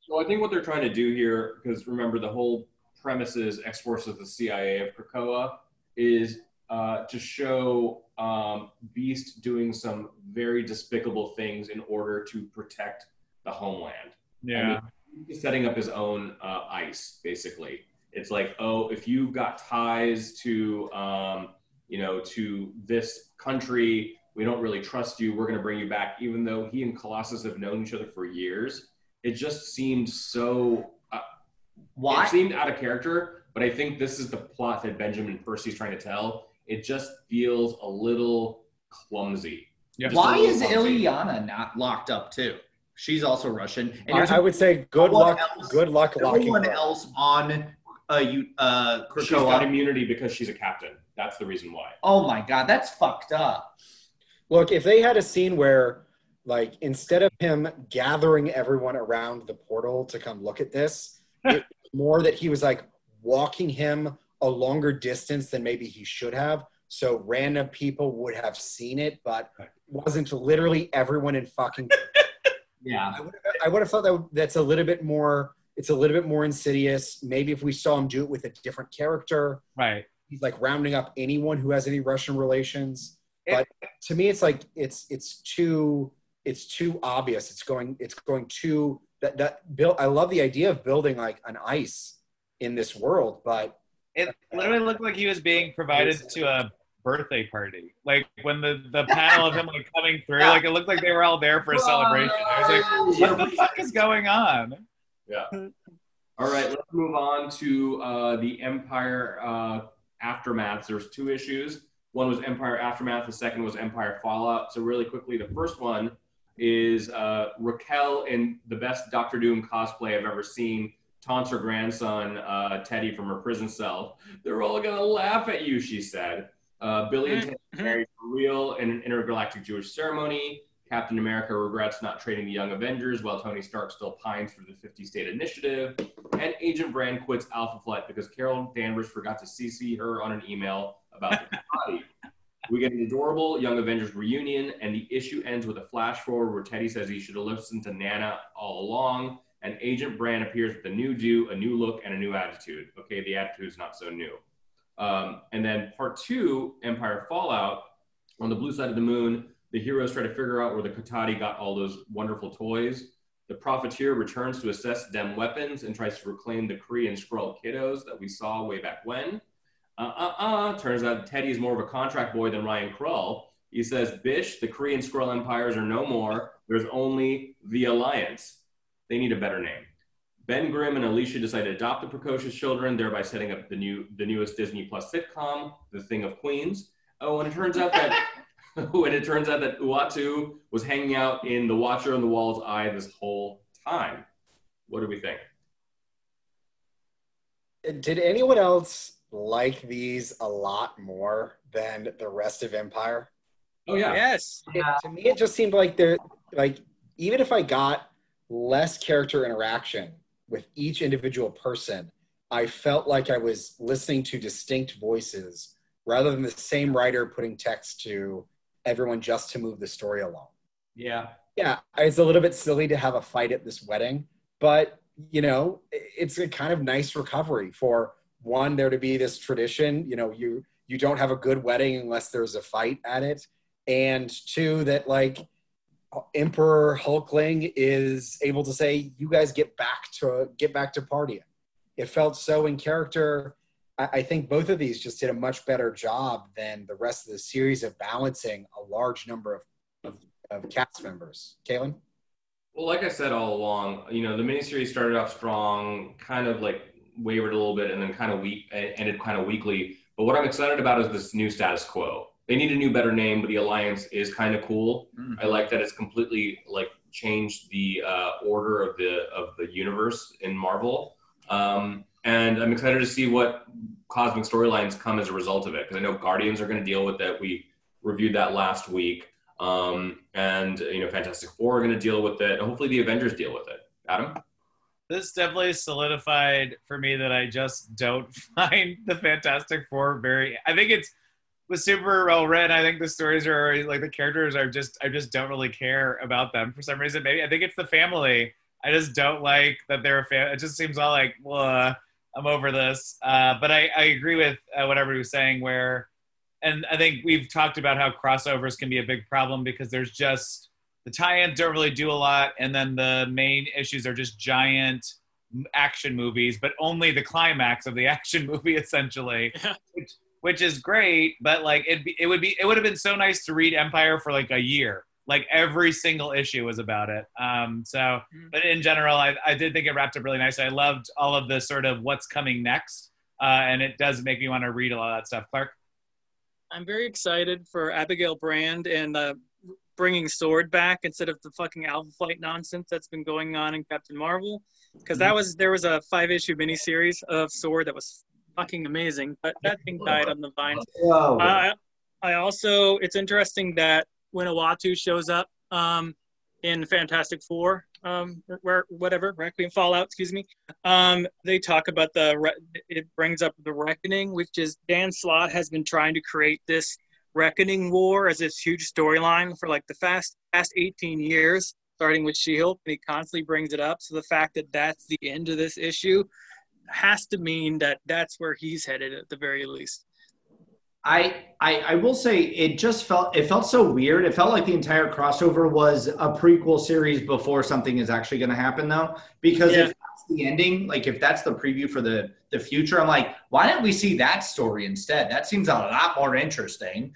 [SPEAKER 2] So I think what they're trying to do here, because remember the whole premise is X Force is the CIA of Krakoa, is uh, to show um, Beast doing some very despicable things in order to protect the homeland.
[SPEAKER 3] yeah.
[SPEAKER 2] He's setting up his own uh, ice, basically. It's like, oh, if you've got ties to um, you know, to this country. We don't really trust you. We're going to bring you back, even though he and Colossus have known each other for years. It just seemed so. Uh,
[SPEAKER 4] Why?
[SPEAKER 2] It seemed out of character, but I think this is the plot that Benjamin Percy's trying to tell. It just feels a little clumsy.
[SPEAKER 3] Yeah.
[SPEAKER 4] Why
[SPEAKER 2] little
[SPEAKER 4] is
[SPEAKER 2] clumsy.
[SPEAKER 4] Illyana not locked up too? She's also Russian. And
[SPEAKER 1] I, I would say good
[SPEAKER 4] no
[SPEAKER 1] luck.
[SPEAKER 4] else-
[SPEAKER 1] Good luck
[SPEAKER 4] no
[SPEAKER 1] locking
[SPEAKER 4] one
[SPEAKER 1] her.
[SPEAKER 4] else on uh, you, uh,
[SPEAKER 2] She's got immunity because she's a captain. That's the reason why.
[SPEAKER 4] Oh my god, that's fucked up.
[SPEAKER 1] Look, if they had a scene where, like, instead of him gathering everyone around the portal to come look at this, it, more that he was like walking him a longer distance than maybe he should have, so random people would have seen it, but wasn't literally everyone in fucking.
[SPEAKER 4] Yeah.
[SPEAKER 1] I would, I would have thought that that's a little bit more. It's a little bit more insidious. Maybe if we saw him do it with a different character,
[SPEAKER 3] Right.
[SPEAKER 1] he's like rounding up anyone who has any Russian relations.
[SPEAKER 3] It-
[SPEAKER 1] But to me, it's like it's it's too it's too obvious. It's going it's going too that that build. I love the idea of building like an ice in this world, but
[SPEAKER 3] It literally looked like he was being provided to a birthday party. Like when the, the panel of him like coming through, like it looked like they were all there for a celebration. I was like, what the fuck is going on? Yeah.
[SPEAKER 2] All right, let's move on to uh, the Empire uh, Aftermath. There's two issues. One was Empire Aftermath, the second was Empire Fallout. So, really quickly, the first one is uh, Raquel in the best Doctor Doom cosplay I've ever seen. Taunts her grandson, uh, Teddy, from her prison cell. They're all to laugh at you, she said. Uh, Billy and Teddy
[SPEAKER 5] Mhm.
[SPEAKER 2] married for real in an intergalactic Jewish ceremony. Captain America regrets not trading the Young Avengers while Tony Stark still pines for the 50 state initiative. And Agent Brand quits Alpha Flight because Carol Danvers forgot to CC her on an email about the body. We get an adorable Young Avengers reunion, and the issue ends with a flash forward where Teddy says he should have listened to Nana all along. And Agent Brand appears with a new do, a new look, and a new attitude. Okay, the attitude's not so new. Um, and then part two, Empire Fallout, on the blue side of the moon, the heroes try to figure out where the Cotati got all those wonderful toys. The Profiteer returns to assess them weapons and tries to reclaim the Kree and Skrull kiddos that we saw way back when. Uh uh uh. Turns out Teddy is more of a contract boy than Ryan Krull. He says, Bish, the Kree and Skrull empires are no more. There's only the Alliance. They need a better name. Ben Grimm and Alicia decide to adopt the precocious children, thereby setting up the new the newest Disney Plus sitcom, The Thing of Queens. Oh, and it turns out that and it turns out that Uatu was hanging out in the Watcher on the Wall's eye this whole time. What do we think?
[SPEAKER 1] did anyone else like these a lot more than the rest of Empire?
[SPEAKER 2] Oh yeah.
[SPEAKER 5] Yes.
[SPEAKER 1] It- to me, it just seemed like they're like even if I got less character interaction with each individual person, I felt like I was listening to distinct voices rather than the same writer putting text to everyone just to move the story along.
[SPEAKER 4] Yeah.
[SPEAKER 1] Yeah, it's a little bit silly to have a fight at this wedding, but you know, it's a kind of nice recovery for one there to be this tradition. You know, you you don't have a good wedding unless there's a fight at it, and two that like Emperor Hulkling is able to say, "You guys get back to get back to partying." It felt so in character. I, I think both of these just did a much better job than the rest of the series of balancing a large number of of, of cast members. Kaylin?
[SPEAKER 2] Well, like I said all along, you know, the miniseries started off strong, kind of like wavered a little bit, and then kind of weak, ended kind of weakly. But what I'm excited about is this new status quo. They need a new, better name, but the Alliance is kind of cool.
[SPEAKER 4] Mm.
[SPEAKER 2] I like that it's completely like changed the uh, order of the of the universe in Marvel, um, and I'm excited to see what cosmic storylines come as a result of it. Because I know Guardians are going to deal with it. We reviewed that last week, um, and you know, Fantastic Four are going to deal with it. And hopefully, the Avengers deal with it. Adam,
[SPEAKER 3] This definitely solidified for me that I just don't find the Fantastic Four very. I think it's was super well written. I think the stories are like the characters are just. I just don't really care about them for some reason. Maybe I think it's the family. I just don't like that they're a fan. It just seems all like, well, I'm over this. Uh, but I, I agree with uh, what everybody was saying. Where, and I think we've talked about how crossovers can be a big problem because there's just the tie-ins don't really do a lot, and then the main issues are just giant action movies, but only the climax of the action movie essentially.
[SPEAKER 5] Yeah.
[SPEAKER 3] Which which is great. But like it, it would be, it would have been so nice to read Empire for like a year. Like every single issue was about it. Um, so,
[SPEAKER 5] Mm.
[SPEAKER 3] but in general, I, I did think it wrapped up really nicely. I loved all of the sort of what's coming next, uh, and it does make me want to read a lot of that stuff. Clark.
[SPEAKER 5] I'm very excited for Abigail Brand and uh, bringing Sword back instead of the fucking Alpha Flight nonsense that's been going on in Captain Marvel. Because that was there was a five issue miniseries of Sword that was fucking amazing, but that thing died on the vine.
[SPEAKER 6] Whoa.
[SPEAKER 5] I I also it's interesting that when Uatu shows up um, in Fantastic Four, um, where whatever Requiem Fallout, excuse me, um, they talk about the it brings up the reckoning, which is Dan Slott has been trying to create this reckoning war as this huge storyline for like the fast past 18 years, starting with She-Hulk, and he constantly brings it up. So the fact that that's the end of this issue has to mean that that's where he's headed at the very least.
[SPEAKER 6] I, I I will say it just felt it felt so weird. It felt like the entire crossover was a prequel series before something is actually going to happen, though. Because
[SPEAKER 5] Yeah.
[SPEAKER 6] if that's the ending, like if that's the preview for the the future, I'm like, why didn't we see that story instead? That seems a lot more interesting,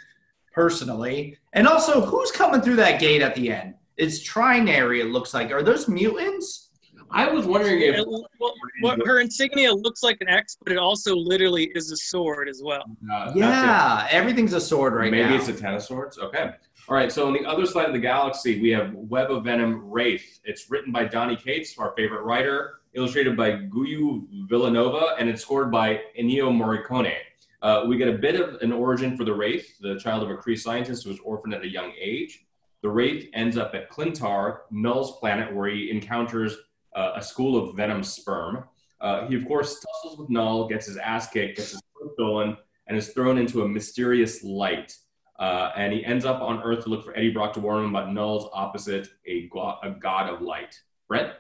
[SPEAKER 6] personally. And also, who's coming through that gate at the end? It's Trinary. It looks like. Are those mutants?
[SPEAKER 2] I was wondering if
[SPEAKER 5] well, what her insignia looks like an X, but it also literally is a sword as well.
[SPEAKER 2] uh,
[SPEAKER 6] Yeah, everything's a sword
[SPEAKER 2] it.
[SPEAKER 6] right
[SPEAKER 2] maybe
[SPEAKER 6] now.
[SPEAKER 2] it's a ten of swords. Okay. All right. So on the other side of the galaxy, we have Web of Venom Wraith. It's written by Donny Cates, our favorite writer, illustrated by Guiu Vilanova, and it's scored by Ennio Morricone. Uh, we get a bit of an origin for the Wraith, the child of a Kree scientist who was orphaned at a young age. The Wraith ends up at Klyntar, Knull's planet, where he encounters uh, a school of venom sperm. Uh, he, of course, tussles with Knull, gets his ass kicked, gets his foot stolen, and is thrown into a mysterious light. Uh, and he ends up on Earth to look for Eddie Brock to warn him about Knull's opposite, a, go- a god of light. Brent?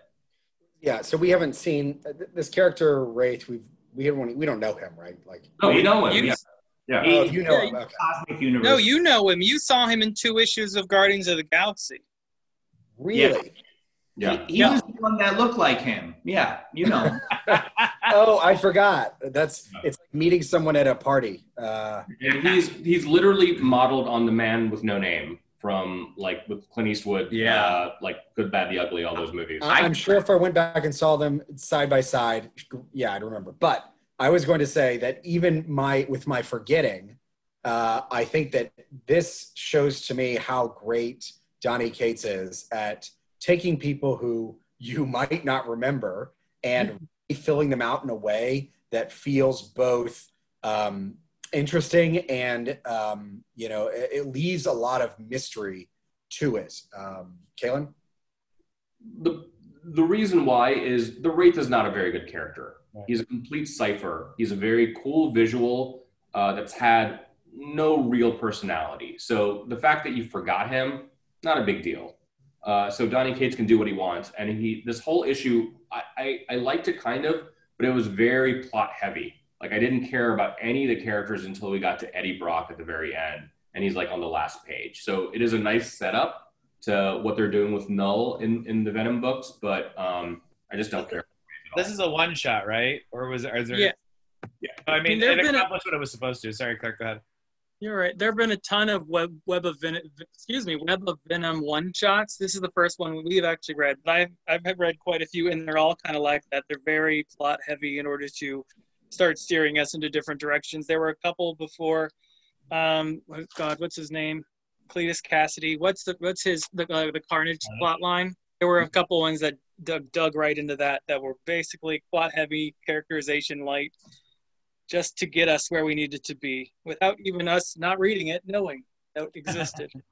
[SPEAKER 1] Yeah, so we haven't seen uh, th- this character Wraith. We've we haven't we don't know him, right? Like,
[SPEAKER 2] No, we know him.
[SPEAKER 5] You-
[SPEAKER 2] Yeah. yeah.
[SPEAKER 1] oh, you know
[SPEAKER 5] Yeah,
[SPEAKER 1] him. Okay.
[SPEAKER 6] Cosmic universe.
[SPEAKER 5] No, you know him. You saw him in two issues of Guardians of the Galaxy.
[SPEAKER 1] Really?
[SPEAKER 2] yeah.
[SPEAKER 6] He, he was the one that looked like him. Yeah, you know.
[SPEAKER 1] Oh, I forgot. That's it's like meeting someone at a party. Uh,
[SPEAKER 2] And he's he's literally modeled on the man with no name from like with Clint Eastwood.
[SPEAKER 6] Yeah.
[SPEAKER 2] Uh, like Good, Bad, the Ugly, all those movies.
[SPEAKER 1] I- I'm sure if I went back and saw them side by side, yeah, I'd remember. But I was going to say that even my with my forgetting, uh, I think that this shows to me how great Donny Cates is at taking people who you might not remember and filling them out in a way that feels both um, interesting and um, you know it, it leaves a lot of mystery to it. Um, Kaylin?
[SPEAKER 2] the the reason why is the Wraith is not a very good character.
[SPEAKER 3] Right.
[SPEAKER 2] He's a complete cipher. He's a very cool visual uh, that's had no real personality. So the fact that you forgot him, not a big deal. Uh, so Donny Cates can do what he wants, and he this whole issue, I, I I liked it kind of, but it was very plot heavy. Like I didn't care about any of the characters until we got to Eddie Brock at the very end, and he's like on the last page. So it is a nice setup to what they're doing with Knull in, in the Venom books, but um, I just don't care.
[SPEAKER 3] This is a one shot, right? Or was it? Is there?
[SPEAKER 5] Yeah.
[SPEAKER 2] Yeah.
[SPEAKER 3] I mean,
[SPEAKER 5] there've
[SPEAKER 3] it
[SPEAKER 5] been a-
[SPEAKER 3] accomplished what it was supposed to. Sorry, Clark. Go ahead.
[SPEAKER 5] You're right. There have been a ton of web web of Venom, excuse me, web of Venom one shots. This is the first one we've actually read, but I've I've read quite a few, and they're all kind of like that. They're very plot heavy in order to start steering us into different directions. There were a couple before. Um, oh God, what's his name? Cletus Cassidy. What's the what's his the uh, the Carnage plot line? There were a couple ones that dug, dug right into that that were basically plot heavy, characterization light, just to get us where we needed to be without even us not reading it, knowing that it existed.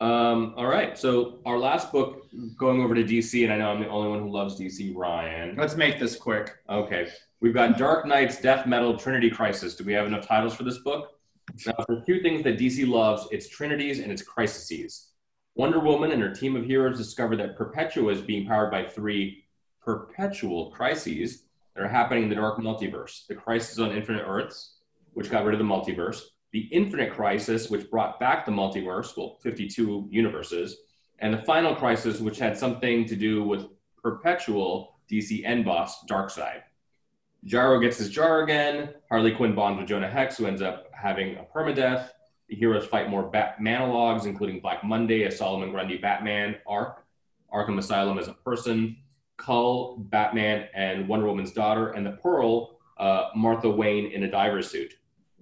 [SPEAKER 2] Um, all right, so our last book, going over to DC, and I know I'm the only one who loves DC, Ryan.
[SPEAKER 6] Let's make this quick.
[SPEAKER 2] Okay, we've got Dark Knights, Death Metal, Trinity Crisis. Do we have enough titles for this book? Now, if there's two things that DC loves, it's Trinities and it's Crises. Wonder Woman and her team of heroes discover that Perpetua is being powered by three perpetual crises that are happening in the Dark Multiverse. The Crisis on Infinite Earths, which got rid of the multiverse, the Infinite Crisis, which brought back the multiverse, well, 52 universes, and the Final Crisis, which had something to do with perpetual DC end boss Darkseid. Jarro gets his jar again. Harley Quinn bonds with Jonah Hex, who ends up having a permadeath. The heroes fight more Batmanologues, including Black Monday, a Solomon Grundy Batman arc, Arkham Asylum as a person, Cull, Batman, and Wonder Woman's daughter, and the Pearl, uh, Martha Wayne in a diver suit.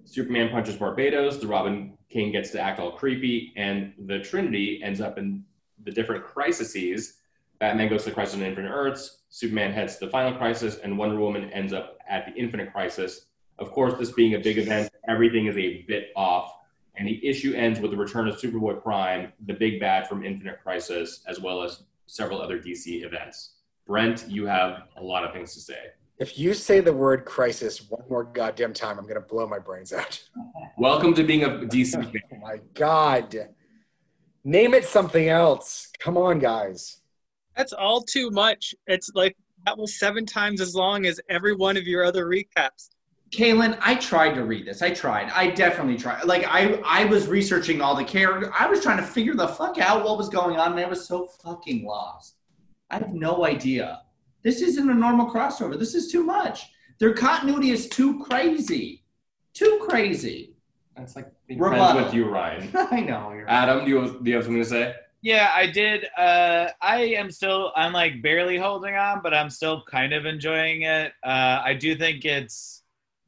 [SPEAKER 2] Superman punches Barbatos, the Robin King gets to act all creepy, and the Trinity ends up in the different crises. Batman goes to the Crisis on Infinite Earths, Superman heads to the Final Crisis, and Wonder Woman ends up at the Infinite Crisis. Of course, this being a big event, everything is a bit off, and the issue ends with the return of Superboy Prime, the big bad from Infinite Crisis, as well as several other DC events. Brent, you have a lot of things to say.
[SPEAKER 1] If you say the word crisis one more goddamn time, I'm gonna blow my brains out.
[SPEAKER 2] Welcome to being a DC fan.
[SPEAKER 1] Oh my god. Name it something else. Come on, guys.
[SPEAKER 5] That's all too much. It's like that was seven times as long as every one of your other recaps.
[SPEAKER 6] Kaylin, I tried to read this. I tried. I definitely tried. Like I, I was researching all the characters. I was trying to figure the fuck out what was going on, and I was so fucking lost. I have no idea. This isn't a normal crossover. This is too much. Their continuity is too crazy. Too crazy.
[SPEAKER 2] That's like being
[SPEAKER 6] Rebuttal.
[SPEAKER 2] friends with you, Ryan.
[SPEAKER 6] I know. You're
[SPEAKER 2] Adam, do you, have, do you have something to say?
[SPEAKER 3] Yeah, I did. Uh, I am still, I'm like barely holding on, but I'm still kind of enjoying it. Uh, I do think it's,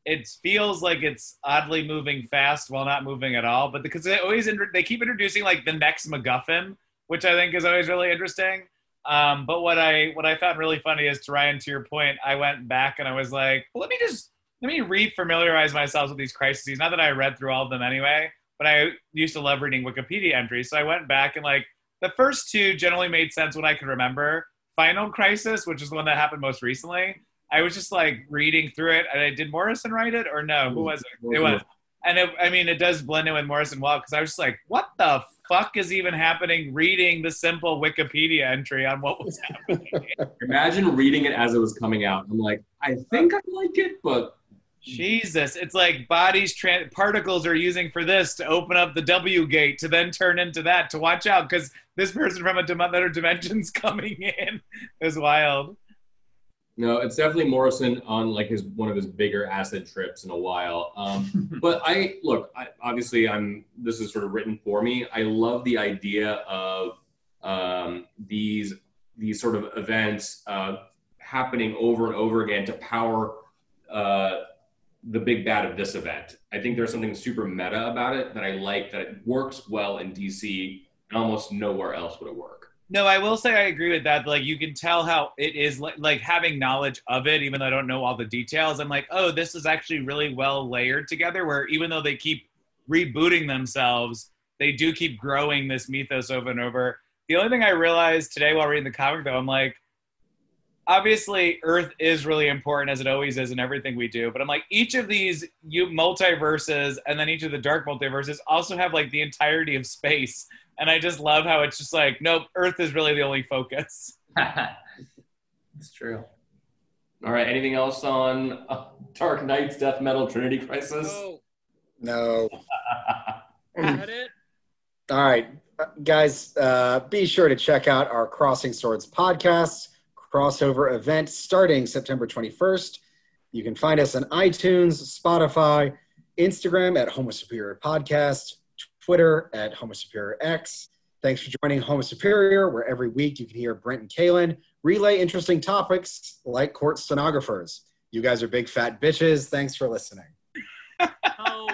[SPEAKER 3] it feels like it's oddly moving fast while not moving at all. But because they always, intro- they keep introducing like the next MacGuffin, which I think is always really interesting. Um, but what I what I found really funny is to Ryan, to your point, I went back and I was like, well, let me just let me re-familiarize myself with these crises. Not that I read through all of them anyway, but I used to love reading Wikipedia entries. So I went back and like the first two generally made sense when I could remember. Final Crisis, which is the one that happened most recently, I was just like reading through it. And I did Morrison write it or no? Who was it? It was. And it, I mean, it does blend in with Morrison well because I was just like, what the fuck is even happening? Reading the simple Wikipedia entry on what was happening.
[SPEAKER 2] Imagine reading it as it was coming out. I'm like, I think I like it, but
[SPEAKER 3] Jesus, it's like bodies, tran particles are using for this to open up the W gate to then turn into that to watch out because this person from a another dimension's coming in. It was wild.
[SPEAKER 2] No, it's definitely Morrison on like his one of his bigger acid trips in a while. Um, but I look, I, obviously, I'm this is sort of written for me. I love the idea of um, these these sort of events uh, happening over and over again to power uh, the big bad of this event. I think there's something super meta about it that I like that it works well in DC and almost nowhere else would it work.
[SPEAKER 3] No, I will say I agree with that. Like you can tell how it is like, like having knowledge of it, even though I don't know all the details. I'm like, oh, this is actually really well layered together. Where even though they keep rebooting themselves, they do keep growing this mythos over and over. The only thing I realized today while reading the comic, though, I'm like, obviously Earth is really important as it always is in everything we do. But I'm like, each of these you multiverses and then each of the dark multiverses also have like the entirety of space. And I just love how it's just like, nope, Earth is really the only focus.
[SPEAKER 6] it's true.
[SPEAKER 2] All right, anything else on uh, Dark Knight's Death Metal Trinity Crisis?
[SPEAKER 5] No.
[SPEAKER 1] No.
[SPEAKER 5] is that it?
[SPEAKER 1] All right, uh, guys, uh, be sure to check out our Crossing Swords podcast crossover event starting September 21st. You can find us on iTunes, Spotify, Instagram at Homo Superior Podcast, Twitter at Homo Superior X. Thanks for joining Homo Superior, where every week you can hear Brent and Kalen relay interesting topics like court stenographers. You guys are big fat bitches. Thanks for listening.
[SPEAKER 5] Oh,